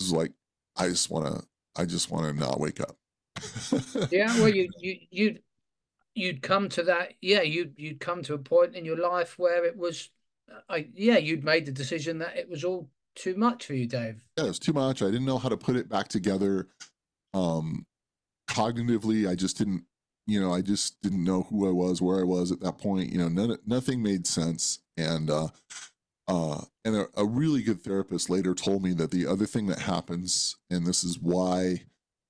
was like i just want to i just want to not wake up Yeah. Well, you you you'd you'd come to that. Yeah. You you'd come to a point in your life where it was. I yeah. You'd made the decision that it was all too much for you, Dave. yeah, it was too much i didn't know how to put it back together um cognitively i just didn't you know i just didn't know who i was where i was at that point you know none, nothing made sense and uh uh and a, a really good therapist later told me that the other thing that happens and this is why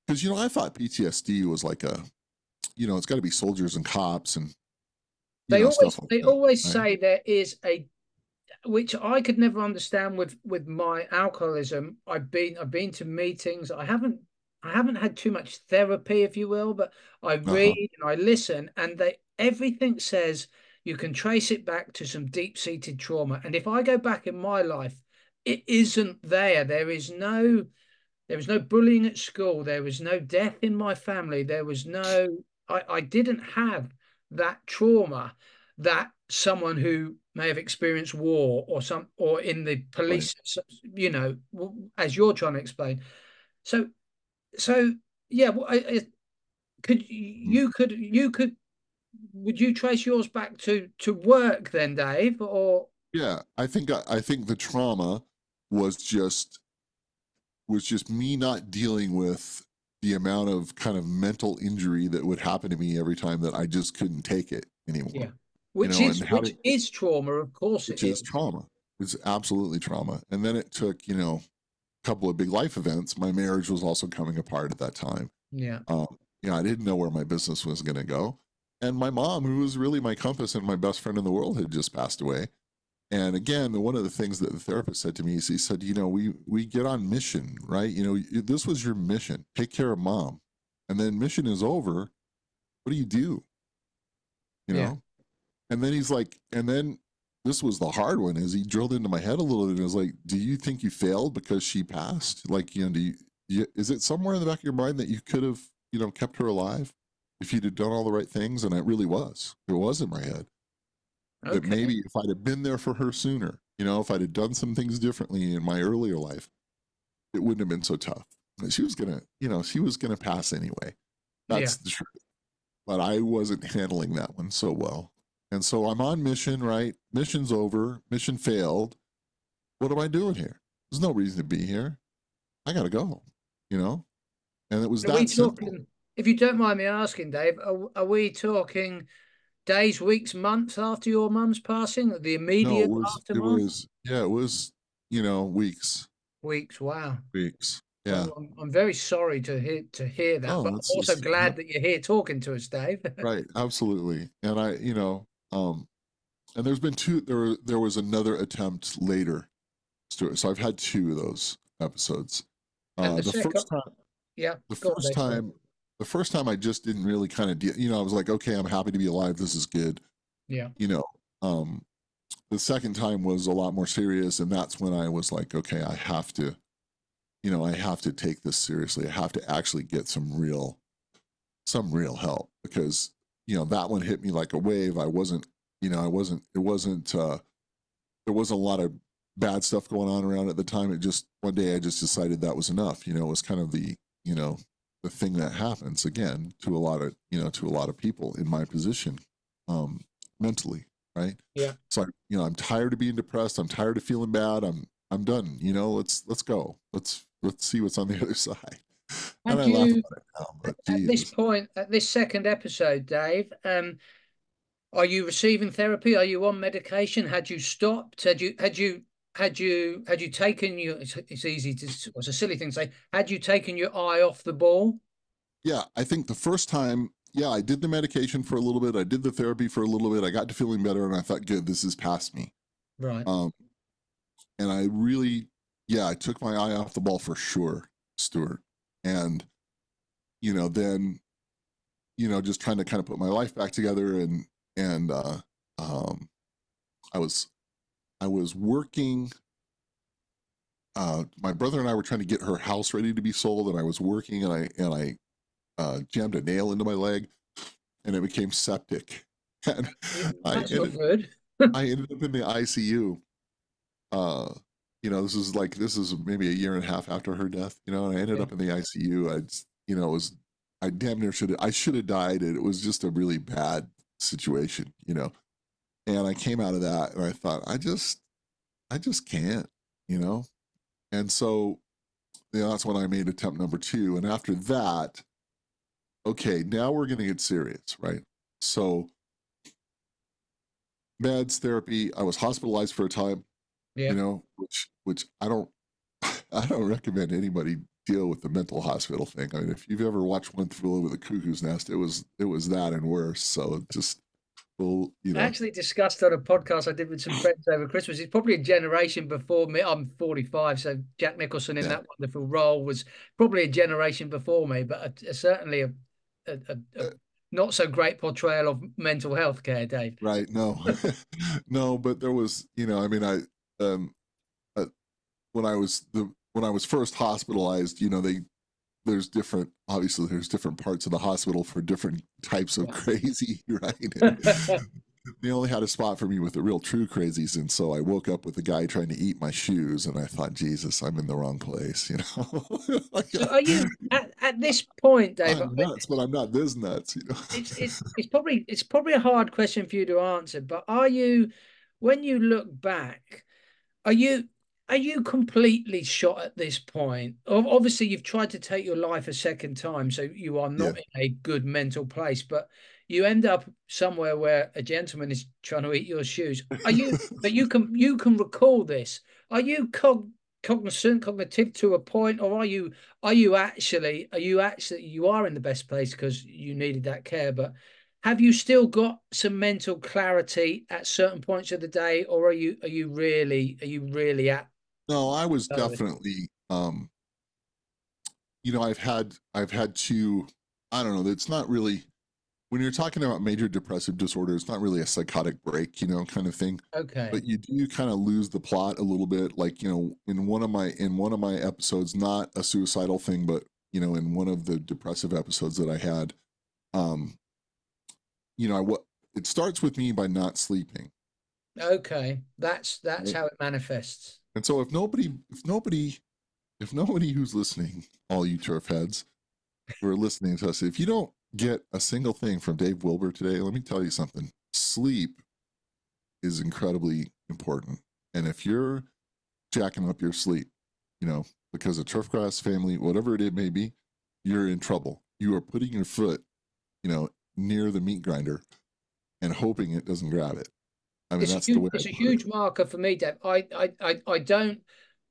because you know i thought ptsd was like a you know it's got to be soldiers and cops and They know, always like they that, always right? say there is a which I could never understand with with my alcoholism. I've been I've been to meetings. I haven't I haven't had too much therapy, if you will, but I Uh-huh. read and I listen, and they everything says you can trace it back to some deep seated trauma. And if I go back in my life, it isn't there. There is no there was no bullying at school. There was no death in my family. There was no I, I didn't have that trauma that someone who may have experienced war or some or in the police you know as you're trying to explain so so yeah well, I, I, could hmm. you could you could would you trace yours back to to work then dave or Yeah, I think I, think the trauma was just was just me not dealing with the amount of kind of mental injury that would happen to me every time that I just couldn't take it anymore. Yeah. which know, is which is trauma of course Which it is is trauma. It's absolutely trauma. And then it took, you know, a couple of big life events. My marriage was also coming apart at that time. yeah Um, you know, I didn't know where my business was going to go. And my mom, who was really my compass and my best friend in the world, had just passed away. And again, one of the things that the therapist said to me is he said, you know, we we get on mission, right? You know, this was your mission. Take care of mom. And then mission is over. What do you do? You know? Yeah. And then he's like, and then this was the hard one is he drilled into my head a little bit and was like, do you think you failed because she passed? Like, you know, do you, you is it somewhere in the back of your mind that you could have, you know, kept her alive? If you'd have done all the right things, and it really was, it was in my head. Okay. That maybe if I'd have been there for her sooner, you know, if I'd have done some things differently in my earlier life, it wouldn't have been so tough. She was gonna, you know, she was gonna pass anyway. That's the truth. But I wasn't handling that one so well. And so I'm on mission, right? Mission's over. Mission failed. What am I doing here? There's no reason to be here. I gotta go, you know? And it was Are that simple. talking, if you don't mind me asking, Dave, are, are we talking days, weeks, months after your mum's passing? The No, immediate it was it was yeah, it was, you know, weeks. Weeks. Wow. Weeks. Yeah. I'm, I'm very sorry to hear to hear that, Oh, but I'm also just glad that you're here talking to us, Dave. right, absolutely. And I, you know, um and there's been two there were- there was another attempt later, Stuart. So I've had two of those episodes. Uh the the first time yeah, the on, first time the first time I just didn't really kind of de- you know, I was like, okay, I'm happy to be alive. This is good. Yeah. You know, um the second time was a lot more serious and that's when I was like, okay, I have to you know, I have to take this seriously. I have to actually get some real some real help because you know, that one hit me like a wave. I wasn't, you know, I wasn't it wasn't uh there wasn't a lot of bad stuff going on around at the time. It just one day I just decided that was enough. You know, it was kind of the, you know, the thing that happens again to a lot of, you know, to a lot of people in my position, um, mentally, right? Yeah. So I, you know, I'm tired of being depressed. I'm tired of feeling bad. I'm I'm done. You know, let's let's go. Let's let's see what's on the other side. And Had I laugh you about it now, but at this point, at this second episode, Dave, um, are you receiving therapy? Are you on medication? Had you stopped? Had you had you had you had you taken your? It's, it's easy to. It's a silly thing to say. Had you taken your eye off the ball? Yeah, I think the first time, yeah, I did the medication for a little bit. I did the therapy for a little bit. I got to feeling better, and I thought, good, this is past me. Right. Um, and I really, yeah, I took my eye off the ball for sure, Stuart. And, you know, then, you know, just trying to kind of put my life back together and, and, uh, um, I was, I was working, uh, my brother and I were trying to get her house ready to be sold and I was working and I, and I, uh, jammed a nail into my leg and it became septic. And I ended, good. I ended up in the ICU uh you know this is like this is maybe a year and a half after her death you know and i ended Yeah. up in the icu i you know it was i damn near should have i should have died and it was just a really bad situation you know and i came out of that and i thought i just i just can't you know? And so you know that's when i made attempt number two and after that okay now we're going to get serious right? So meds therapy i was hospitalized for a time Yeah. you know which which i don't i don't recommend anybody deal with the mental hospital thing. I mean if you've ever watched one flew over the cuckoo's nest it was it was that and worse so just well you I actually discussed on a podcast I did with some friends over Christmas. It's probably a generation before me. I'm 45, so Jack Nicholson in Yeah. that wonderful role was probably a generation before me, but a, a- certainly a, a, not so great portrayal of mental health care, Dave. right no no but there was you know i mean i um uh, when i was the when i was first hospitalized you know they there's different obviously there's different parts of the hospital for different types of crazy right? And they only had a spot for me with the real true crazies and so i woke up with a guy trying to eat my shoes and i thought jesus i'm in the wrong place you know? Like, So are you at, at this point, Dave? i'm nuts but i'm not this nuts you know? It's it's it's probably it's probably a hard question for you to answer, but are you when you look back, are you are you completely shot at this point? Obviously, you've tried to take your life a second time, so you are not in a good mental place, but you end up somewhere where a gentleman is trying to eat your shoes. Are you but you can you can recall this. Are you cog cognizant, cognitive to a point, or are you are you actually are you actually you are in the best place because you needed that care but have you still got some mental clarity at certain points of the day or are you are you really are you really at no i was definitely um you know i've had i've had two i don't know it's not really when you're talking about major depressive disorder it's not really a psychotic break you know kind of thing okay but you do kind of lose the plot a little bit like you know in one of my in one of my episodes not a suicidal thing but you know in one of the depressive episodes that i had um, you know, I what it starts with me by not sleeping. Okay, that's that's Right. how it manifests. And so if nobody, if nobody, if nobody who's listening, all you turf heads who are listening to us, if you don't get a single thing from Dave Wilber today, let me tell you something. Sleep is incredibly important. And if you're jacking up your sleep, you know, because of turfgrass family, whatever it may be, you're in trouble. You are putting your foot, you know, near the meat grinder and hoping it doesn't grab it. I mean, it's a that's the huge, it's a huge marker for me, Dave. I, I, I, I don't,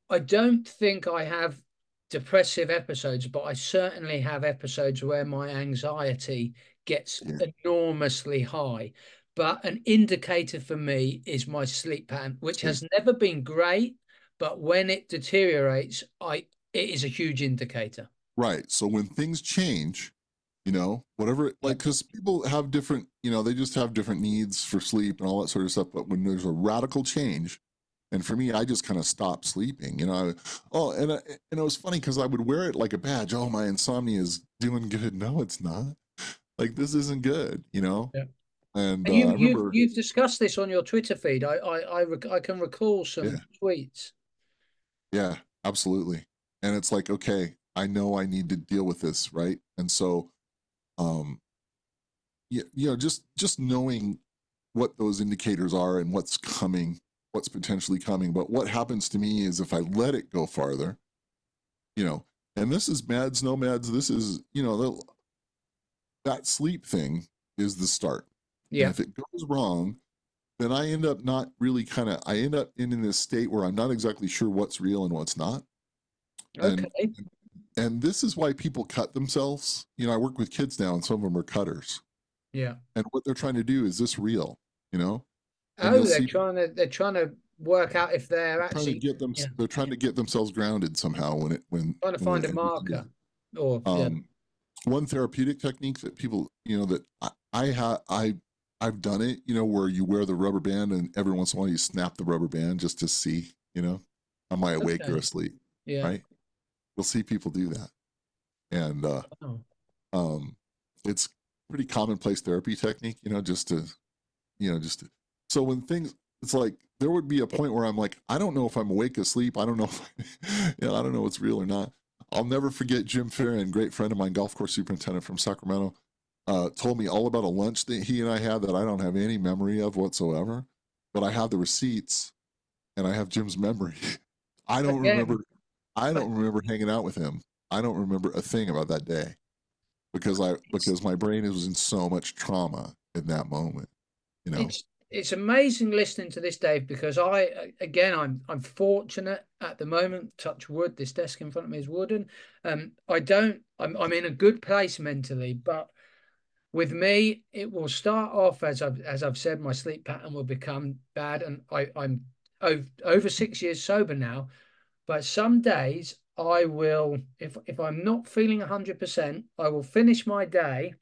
I don't think I have depressive episodes, but I certainly have episodes where my anxiety gets Yeah. enormously high. But an indicator for me is my sleep pattern, which has never been great, but when it deteriorates, I it is a huge indicator. Right. So when things change, you know, whatever, it- like, because people have different, you know, they just have different needs for sleep and all that sort of stuff. But when there's a radical change, and for me, I just kind of stopped sleeping, you know. I, oh, and I, and it was funny because I would wear it like a badge. Oh, my insomnia is doing good. No, it's not. Like this isn't good, you know. Yeah. And And uh, you, I remember, you've, you've discussed this on your Twitter feed. I, I, I, rec- I can recall some Yeah. tweets. Yeah, absolutely. And it's like, okay, I know I need to deal with this, right? And so, um, yeah, you know, just just knowing what those indicators are and what's coming, what's potentially coming. But what happens to me is if I let it go farther, you know, and this is meds, no meds. This is, you know, the, that sleep thing is the start. And Yeah. if it goes wrong, then I end up not really kind of, I end up in, in this state where I'm not exactly sure what's real and what's not. And- Okay. And this is why people cut themselves. You know, I work with kids now and some of them are cutters. Yeah. And what they're trying to do is this real, you know? And Oh, they're see- trying to they're trying to work out if they're Trying to actually get them, yeah. they're trying to get themselves grounded somehow when it, when. trying to when find a it- marker or yeah. Um, one therapeutic technique that people, you know, that I, I have, I, I've done it, you know, where you wear the rubber band and every once in a while you snap the rubber band just to see, you know, am I awake or asleep? yeah. Right. You'll see people do that. And, uh, Oh, um it's pretty commonplace therapy technique you know just to you know just to, so when things it's like there would be a point where i'm like i don't know if i'm awake asleep. I don't know if, you know, i don't know what's real or not. I'll never forget jim Farron, great friend of mine golf course superintendent from sacramento uh, told me all about a lunch that he and i had that i don't have any memory of whatsoever but i have the receipts and i have jim's memory. I don't remember i don't remember hanging out with him I don't remember a thing about that day because I because my brain was in so much trauma in that moment. You know, It's it's amazing listening to this, Dave, because I again I'm I'm fortunate at the moment. Touch wood. This desk in front of me is wooden. Um, I don't. I'm I'm in a good place mentally, but with me, it will start off as I've as I've said, my sleep pattern will become bad, and I I'm over, over six years sober now. But some days I will, if if I'm not feeling hundred percent, I will finish my day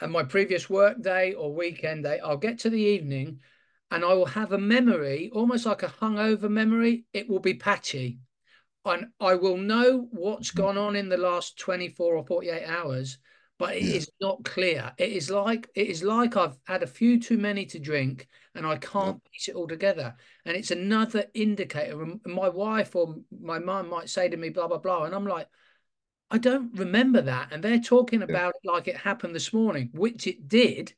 and my previous work day or weekend day, I'll get to the evening and I will have a memory, almost like a hungover memory. It will be patchy. And I will know what's mm-hmm. gone on in the last 24 or 48 hours, but it is Yeah. not clear. It is like it is like I've had a few too many to drink and I can't piece it all together. And it's another indicator. My wife or my mum might say to me, blah, blah, blah. And I'm like, I don't remember that. And they're talking about it like it happened this morning, which it did,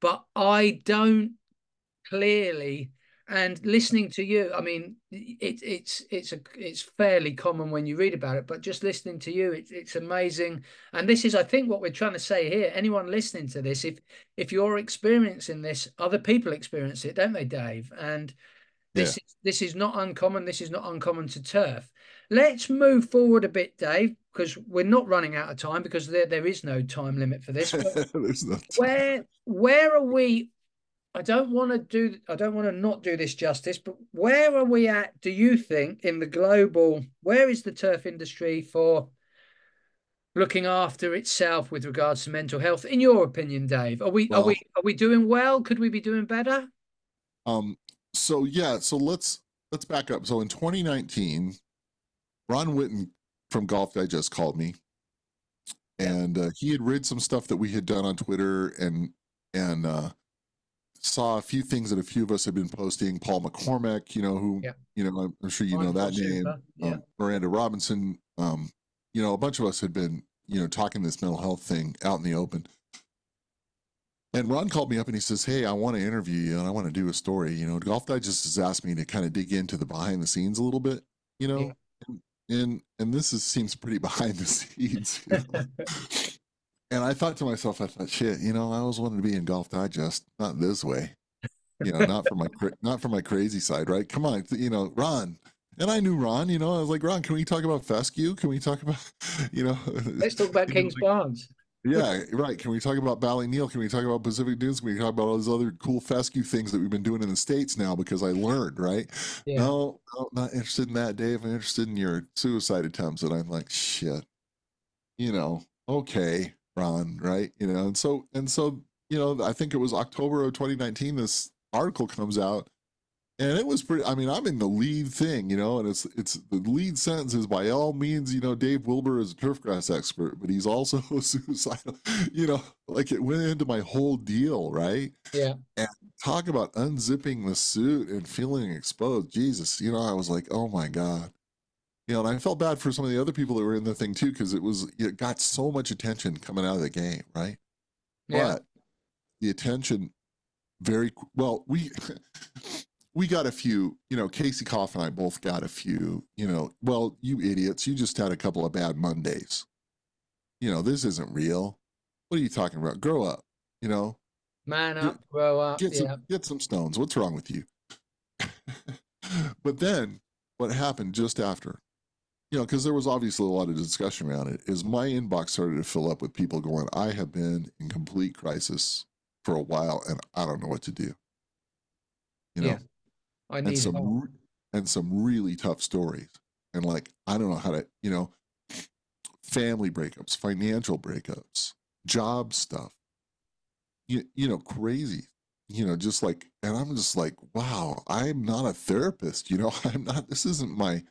but I don't clearly. And listening to you, I mean, it, it's it's a it's fairly common when you read about it, but just listening to you, it's it's amazing. And this is, I think, what we're trying to say here. Anyone listening to this, if if you're experiencing this, other people experience it, don't they, Dave? And this is this is not uncommon. This is not uncommon to turf. Let's move forward a bit, Dave, because we're not running out of time because there there is no time limit for this. Where where are we? I don't want to do. I don't want to not do this justice, but where are we at? Do you think in the global? Where is the turf industry for looking after itself with regards to mental health? In your opinion, Dave, are we are we are we doing well? Could we be doing better? Um, so yeah, so let's let's back up. So in 2019, Ron Whitten from Golf Digest called me, and uh, he had read some stuff that we had done on Twitter and and uh, saw a few things that a few of us had been posting. Paul McCormack, you know, who Yeah. you know, I'm, I'm sure you know that name. Yeah. Um, Miranda Robinson, um, you know, a bunch of us had been, you know, talking this mental health thing out in the open. And Ron called me up and he says, Hey, I want to interview you and I want to do a story. You know, Golf Digest has asked me to kind of dig into the behind the scenes a little bit, you know, Yeah. and, and and this is seems pretty behind the scenes. you know? and I thought to myself, I thought, shit, you know, I always wanted to be in Golf Digest, not this way. You know, not for my not for my crazy side, right? Come on, you know, Ron. And I knew Ron, you know, I was like, Ron, can we talk about fescue? Can we talk about, you know, Let's talk about King's like- Barnes. yeah, right. Can we talk about Ballyneal? Can we talk about Pacific Dunes? Can we talk about all these other cool fescue things that we've been doing in the States now because I learned, right? Yeah. No, no, not interested in that, Dave. I'm interested in your suicide attempts. And I'm like, shit, you know, okay, Ron, right? You know, and so, and so, you know, I think it was October of 2019, this article comes out and it was pretty, I mean, I'm in the lead thing, you know, and it's, it's the lead sentence is by all means, you know, Dave Wilber is a turfgrass expert, but he's also suicidal, you know, like it went into my whole deal, right? Yeah. And talk about unzipping the suit and feeling exposed. Jesus, you know, I was like, oh my God. You know, and I felt bad for some of the other people that were in the thing too, because it was, it got so much attention coming out of the game, right? Yeah. But the attention very well, we, we got a few, you know, Casey Koff and I both got a few, you know, well, you idiots, you just had a couple of bad Mondays. You know, this isn't real. What are you talking about? Grow up, you know? Man Get- up, grow up. get Yeah. some get some stones. What's wrong with you? but then what happened just after, you know, because there was obviously a lot of discussion around it, is my inbox started to fill up with people going, I have been in complete crisis for a while and I don't know what to do. You know, Yeah. I and some help. and some really tough stories. And like, I don't know how to, you know, family breakups, financial breakups, job stuff, you, you know, crazy, you know, just like, and I'm just like, wow, I'm not a therapist, you know, I'm not, this isn't my,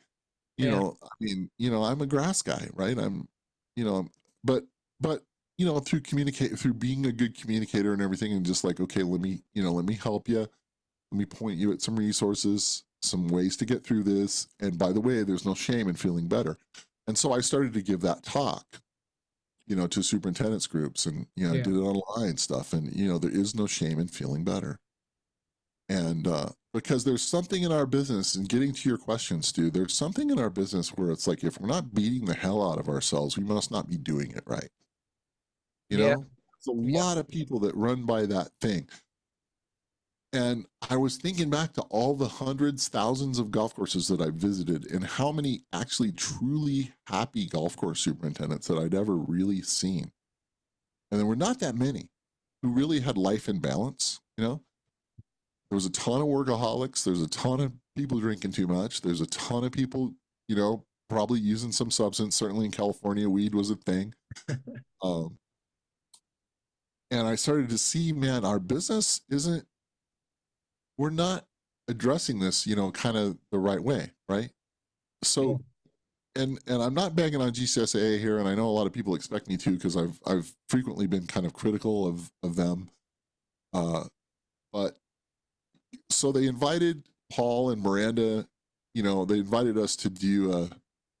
you Yeah. know, I mean, you know, I'm a grass guy, right? I'm, you know, but, but, you know, through communicate, through being a good communicator and everything, and just like, okay, let me, you know, let me help you. Let me point you at some resources, some ways to get through this. And by the way, there's no shame in feeling better. And so I started to give that talk, you know, to superintendents groups and, you know, Yeah. did it online stuff. And, you know, there is no shame in feeling better. And uh, because there's something in our business, and getting to your question, Stu, there's something in our business where it's like, if we're not beating the hell out of ourselves, we must not be doing it right. You Yeah. know, there's a Yeah. lot of people that run by that thing. And I was thinking back to all the hundreds, thousands of golf courses that I visited and how many actually truly happy golf course superintendents that I'd ever really seen. And there were not that many who really had life in balance, you know? There was a ton of workaholics, there's a ton of people drinking too much, there's a ton of people, you know, probably using some substance. Certainly in California, weed was a thing. um, and I started to see, man, our business isn't we're not addressing this, you know, kind of the right way, right? So, and and I'm not banging on GCSAA here, and I know a lot of people expect me to because I've I've frequently been kind of critical of of them. Uh, but so they invited Paul and Miranda, you know, they invited us to do a,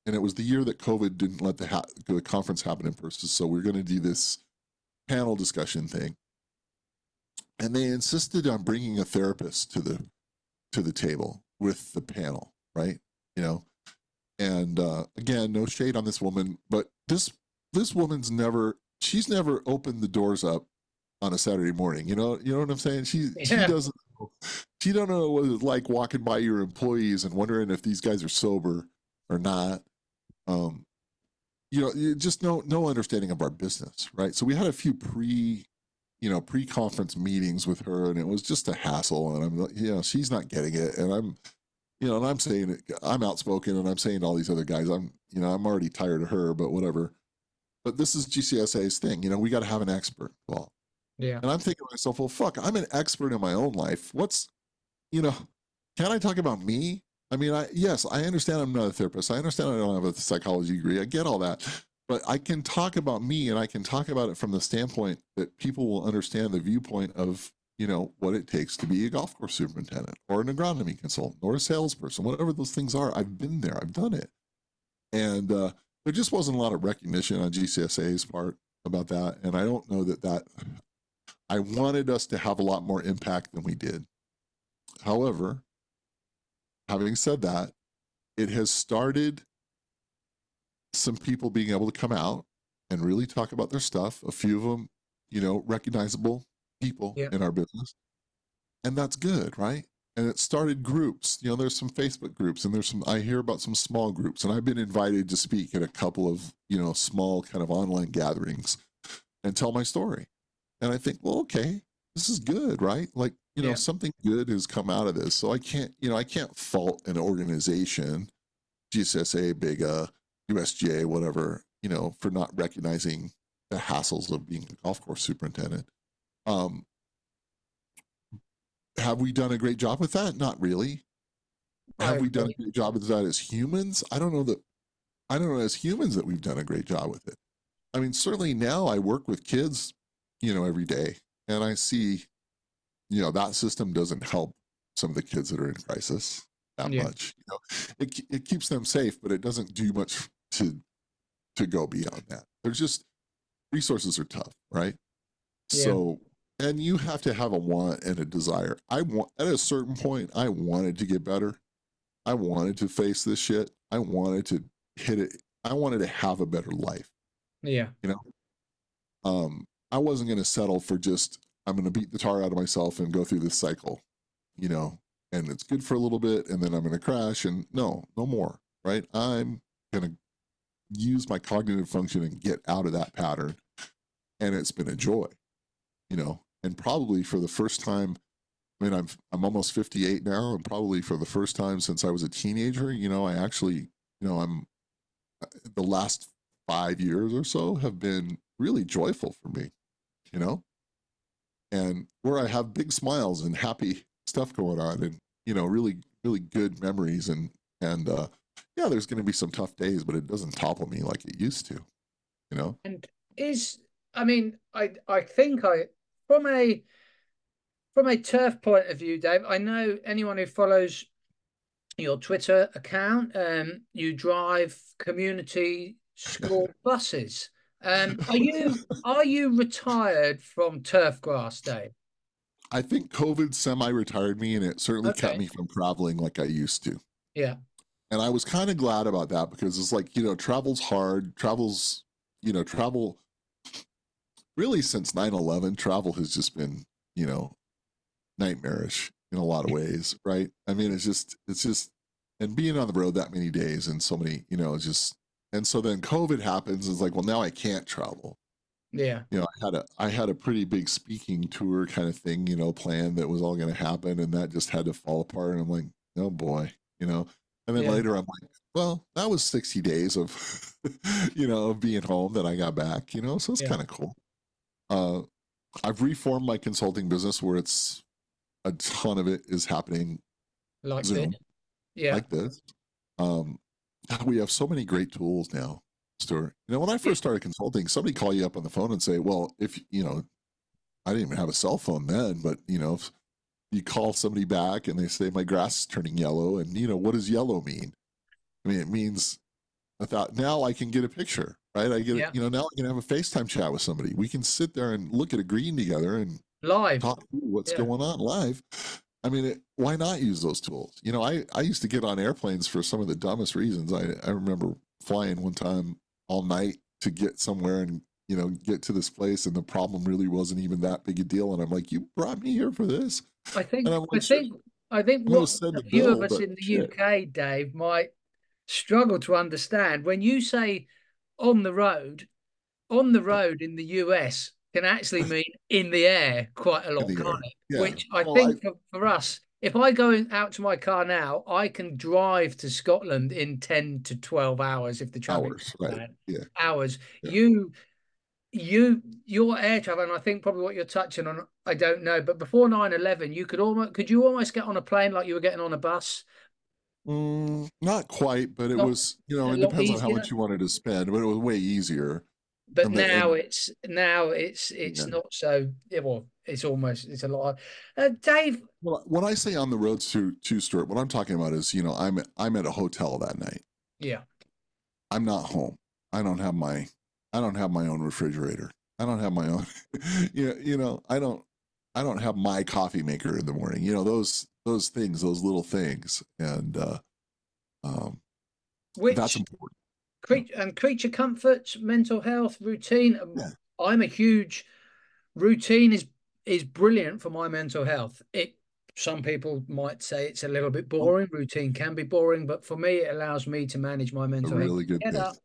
and it was the year that COVID didn't let the ha- the conference happen in person, so we're going to do this panel discussion thing. And they insisted on bringing a therapist to the to the table with the panel right? You know? And uh again no shade on this woman but this this woman's never she's never opened the doors up on a saturday morning. You know you know what i'm saying? She she doesn't she don't know what it's like walking by your employees and wondering if these guys are sober or not? Um you know you just no no understanding of our business right? So we had a few pre you know pre-conference meetings with her and it was just a hassle and i'm like you know she's not getting it and i'm you know and i'm saying it i'm outspoken and i'm saying to all these other guys i'm you know i'm already tired of her but whatever. But this is gcsa's thing you know we got to have an expert involved Yeah. and i'm thinking to myself well fuck i'm an expert in my own life what's you know can i talk about me i mean i yes i understand i'm not a therapist i understand i don't have a psychology degree i get all that but I can talk about me and I can talk about it from the standpoint that people will understand the viewpoint of, you know, what it takes to be a golf course superintendent or an agronomy consultant or a salesperson, whatever those things are. I've been there, I've done it. And uh, there just wasn't a lot of recognition on GCSA's part about that. And I don't know that that, I wanted us to have a lot more impact than we did. However, having said that, it has started some people being able to come out and really talk about their stuff. A few of them, you know, recognizable people Yeah. in our business. And that's good, right? And it started groups. You know, there's some Facebook groups and there's some, I hear about some small groups. And I've been invited to speak at a couple of, you know, small kind of online gatherings and tell my story. And I think, well, okay, this is good, right? Like, you know, Yeah. something good has come out of this. So I can't, you know, I can't fault an organization, GCSA, BIGGA, USGA, whatever, you know, for not recognizing the hassles of being a golf course superintendent. Um, have we done a great job with that? Not really. Have we done a great job with that as humans? I don't know that. I don't know as humans that we've done a great job with it. I mean, certainly now I work with kids, you know, every day, and I see, you know, that system doesn't help some of the kids that are in crisis that Yeah. much. You know, it it keeps them safe, but it doesn't do much to to go beyond that. There's just resources are tough, right? Yeah. So, and you have to have a want and a desire. I want at a certain point, I wanted to get better. I wanted to face this shit. I wanted to hit it. I wanted to have a better life. Yeah. You know, um, I wasn't going to settle for just I'm going to beat the tar out of myself and go through this cycle, you know, and it's good for a little bit and then I'm going to crash and no, no more, right? I'm going to use my cognitive function and get out of that pattern. And it's been a joy, you know, and probably for the first time, I mean, I'm, I'm almost 58 now and probably for the first time since I was a teenager, you know, I actually, you know, I'm uh, the last five years or so have been really joyful for me, you know, and where I have big smiles and happy stuff going on and, you know, really, really good memories. And, and, uh, yeah, there's going to be some tough days, but it doesn't topple me like it used to, you know? And is I mean, I I think I from a from a turf point of view, Dave, I know anyone who follows your Twitter account, um, you drive community school buses. Um, are you are you retired from turf grass, Dave? I think COVID semi retired me and it certainly kept me from traveling like I used to. Yeah, and I was kind of glad about that because it's like you know travel's hard. Travels you know travel really since 9-11 travel has just been you know nightmarish in a lot of ways right? I mean it's just it's just and being on the road that many days and so many you know it's just and so then COVID happens it's like well now I can't travel yeah, you know, I had a I had a pretty big speaking tour kind of thing, you know, planned that was all going to happen, and that just had to fall apart. And I'm like, oh boy, you know. And then Yeah. later, I'm like, well, that was 60 days of, you know, of being home that I got back, you know, so it's Yeah. kind of cool. Uh, I've reformed my consulting business where it's a ton of it is happening like Zoom this. Yeah, like this. Um, we have so many great tools now, Stuart. You know, when I first started consulting, somebody call you up on the phone and say, "Well, if you know, I didn't even have a cell phone then, but you know, if you call somebody back and they say my grass is turning yellow, and you know, what does yellow mean? I mean, it means I thought now I can get a picture, right? I get, Yeah. you know, now I can have a FaceTime chat with somebody. We can sit there and look at a green together and live. talk what's Yeah. going on live. I mean, it, why not use those tools? You know, I, I used to get on airplanes for some of the dumbest reasons. I, I remember flying one time all night to get somewhere and, you know, get to this place. And the problem really wasn't even that big a deal. And I'm like, you brought me here for this? I think I'm sure, think I think what a few of us in the shit. UK, Dave, might struggle to understand when you say on the road, on the road in the US can actually mean in the air quite a lot, can't it? yeah. Which I Well, think for, for us, if I go out to my car now, I can drive to Scotland in 10 to 12 hours if the traffic Hours, right? Yeah. hours. Yeah. You, you, your air travel, and I think probably what you're touching on, I don't know, but before 9-11, you could almost, could you almost get on a plane like you were getting on a bus? Mm, not quite, but it Not was, you know, it depends on how much you wanted to spend, but it was way easier. But And now and it's now it's it's yeah. not so. yeah, Well, it's almost it's a lot. Uh, Dave, Well, when I say on the road to to Stuart, what I'm talking about is, you know, I'm I'm at a hotel that night. yeah, I'm not home. I don't have my I don't have my own refrigerator. I don't have my own you know, you know, I don't I don't have my coffee maker in the morning. You know, those those things, those little things. And uh um which that's important. Creature and creature comforts, mental health, routine. um, Yeah. I'm a huge routine is is brilliant for my mental health. It some people might say it's a little bit boring. Routine can be boring, but for me, it allows me to manage my mental health. really good Get up.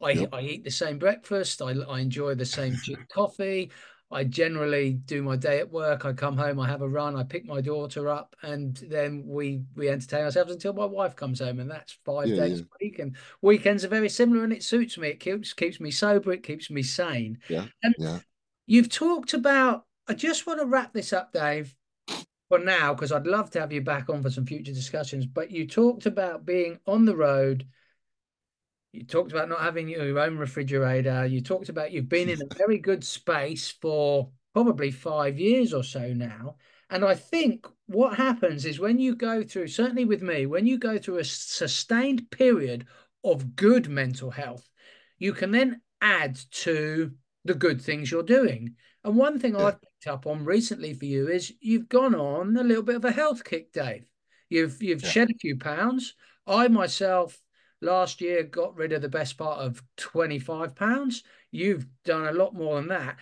I, Yep. I eat the same breakfast. I, I enjoy the same coffee. I generally do my day at work. I come home, I have a run, I pick my daughter up, and then we we entertain ourselves until my wife comes home, and that's five Yeah, days yeah. a week. And weekends are very similar, and it suits me. It keeps keeps me sober. It keeps me sane. Yeah. And Yeah. you've talked about. I just want to wrap this up, Dave, for now, because I'd love to have you back on for some future discussions. But you talked about being on the road. You talked about not having your own refrigerator. You talked about you've been in a very good space for probably five years or so now. And I think what happens is when you go through, certainly with me, when you go through a sustained period of good mental health, you can then add to the good things you're doing. And one thing. I've picked up on recently for you is you've gone on a little bit of a health kick, Dave. You've you've Yeah. shed a few pounds. I myself last year got rid of the best part of 25 pounds. You've done a lot more than that.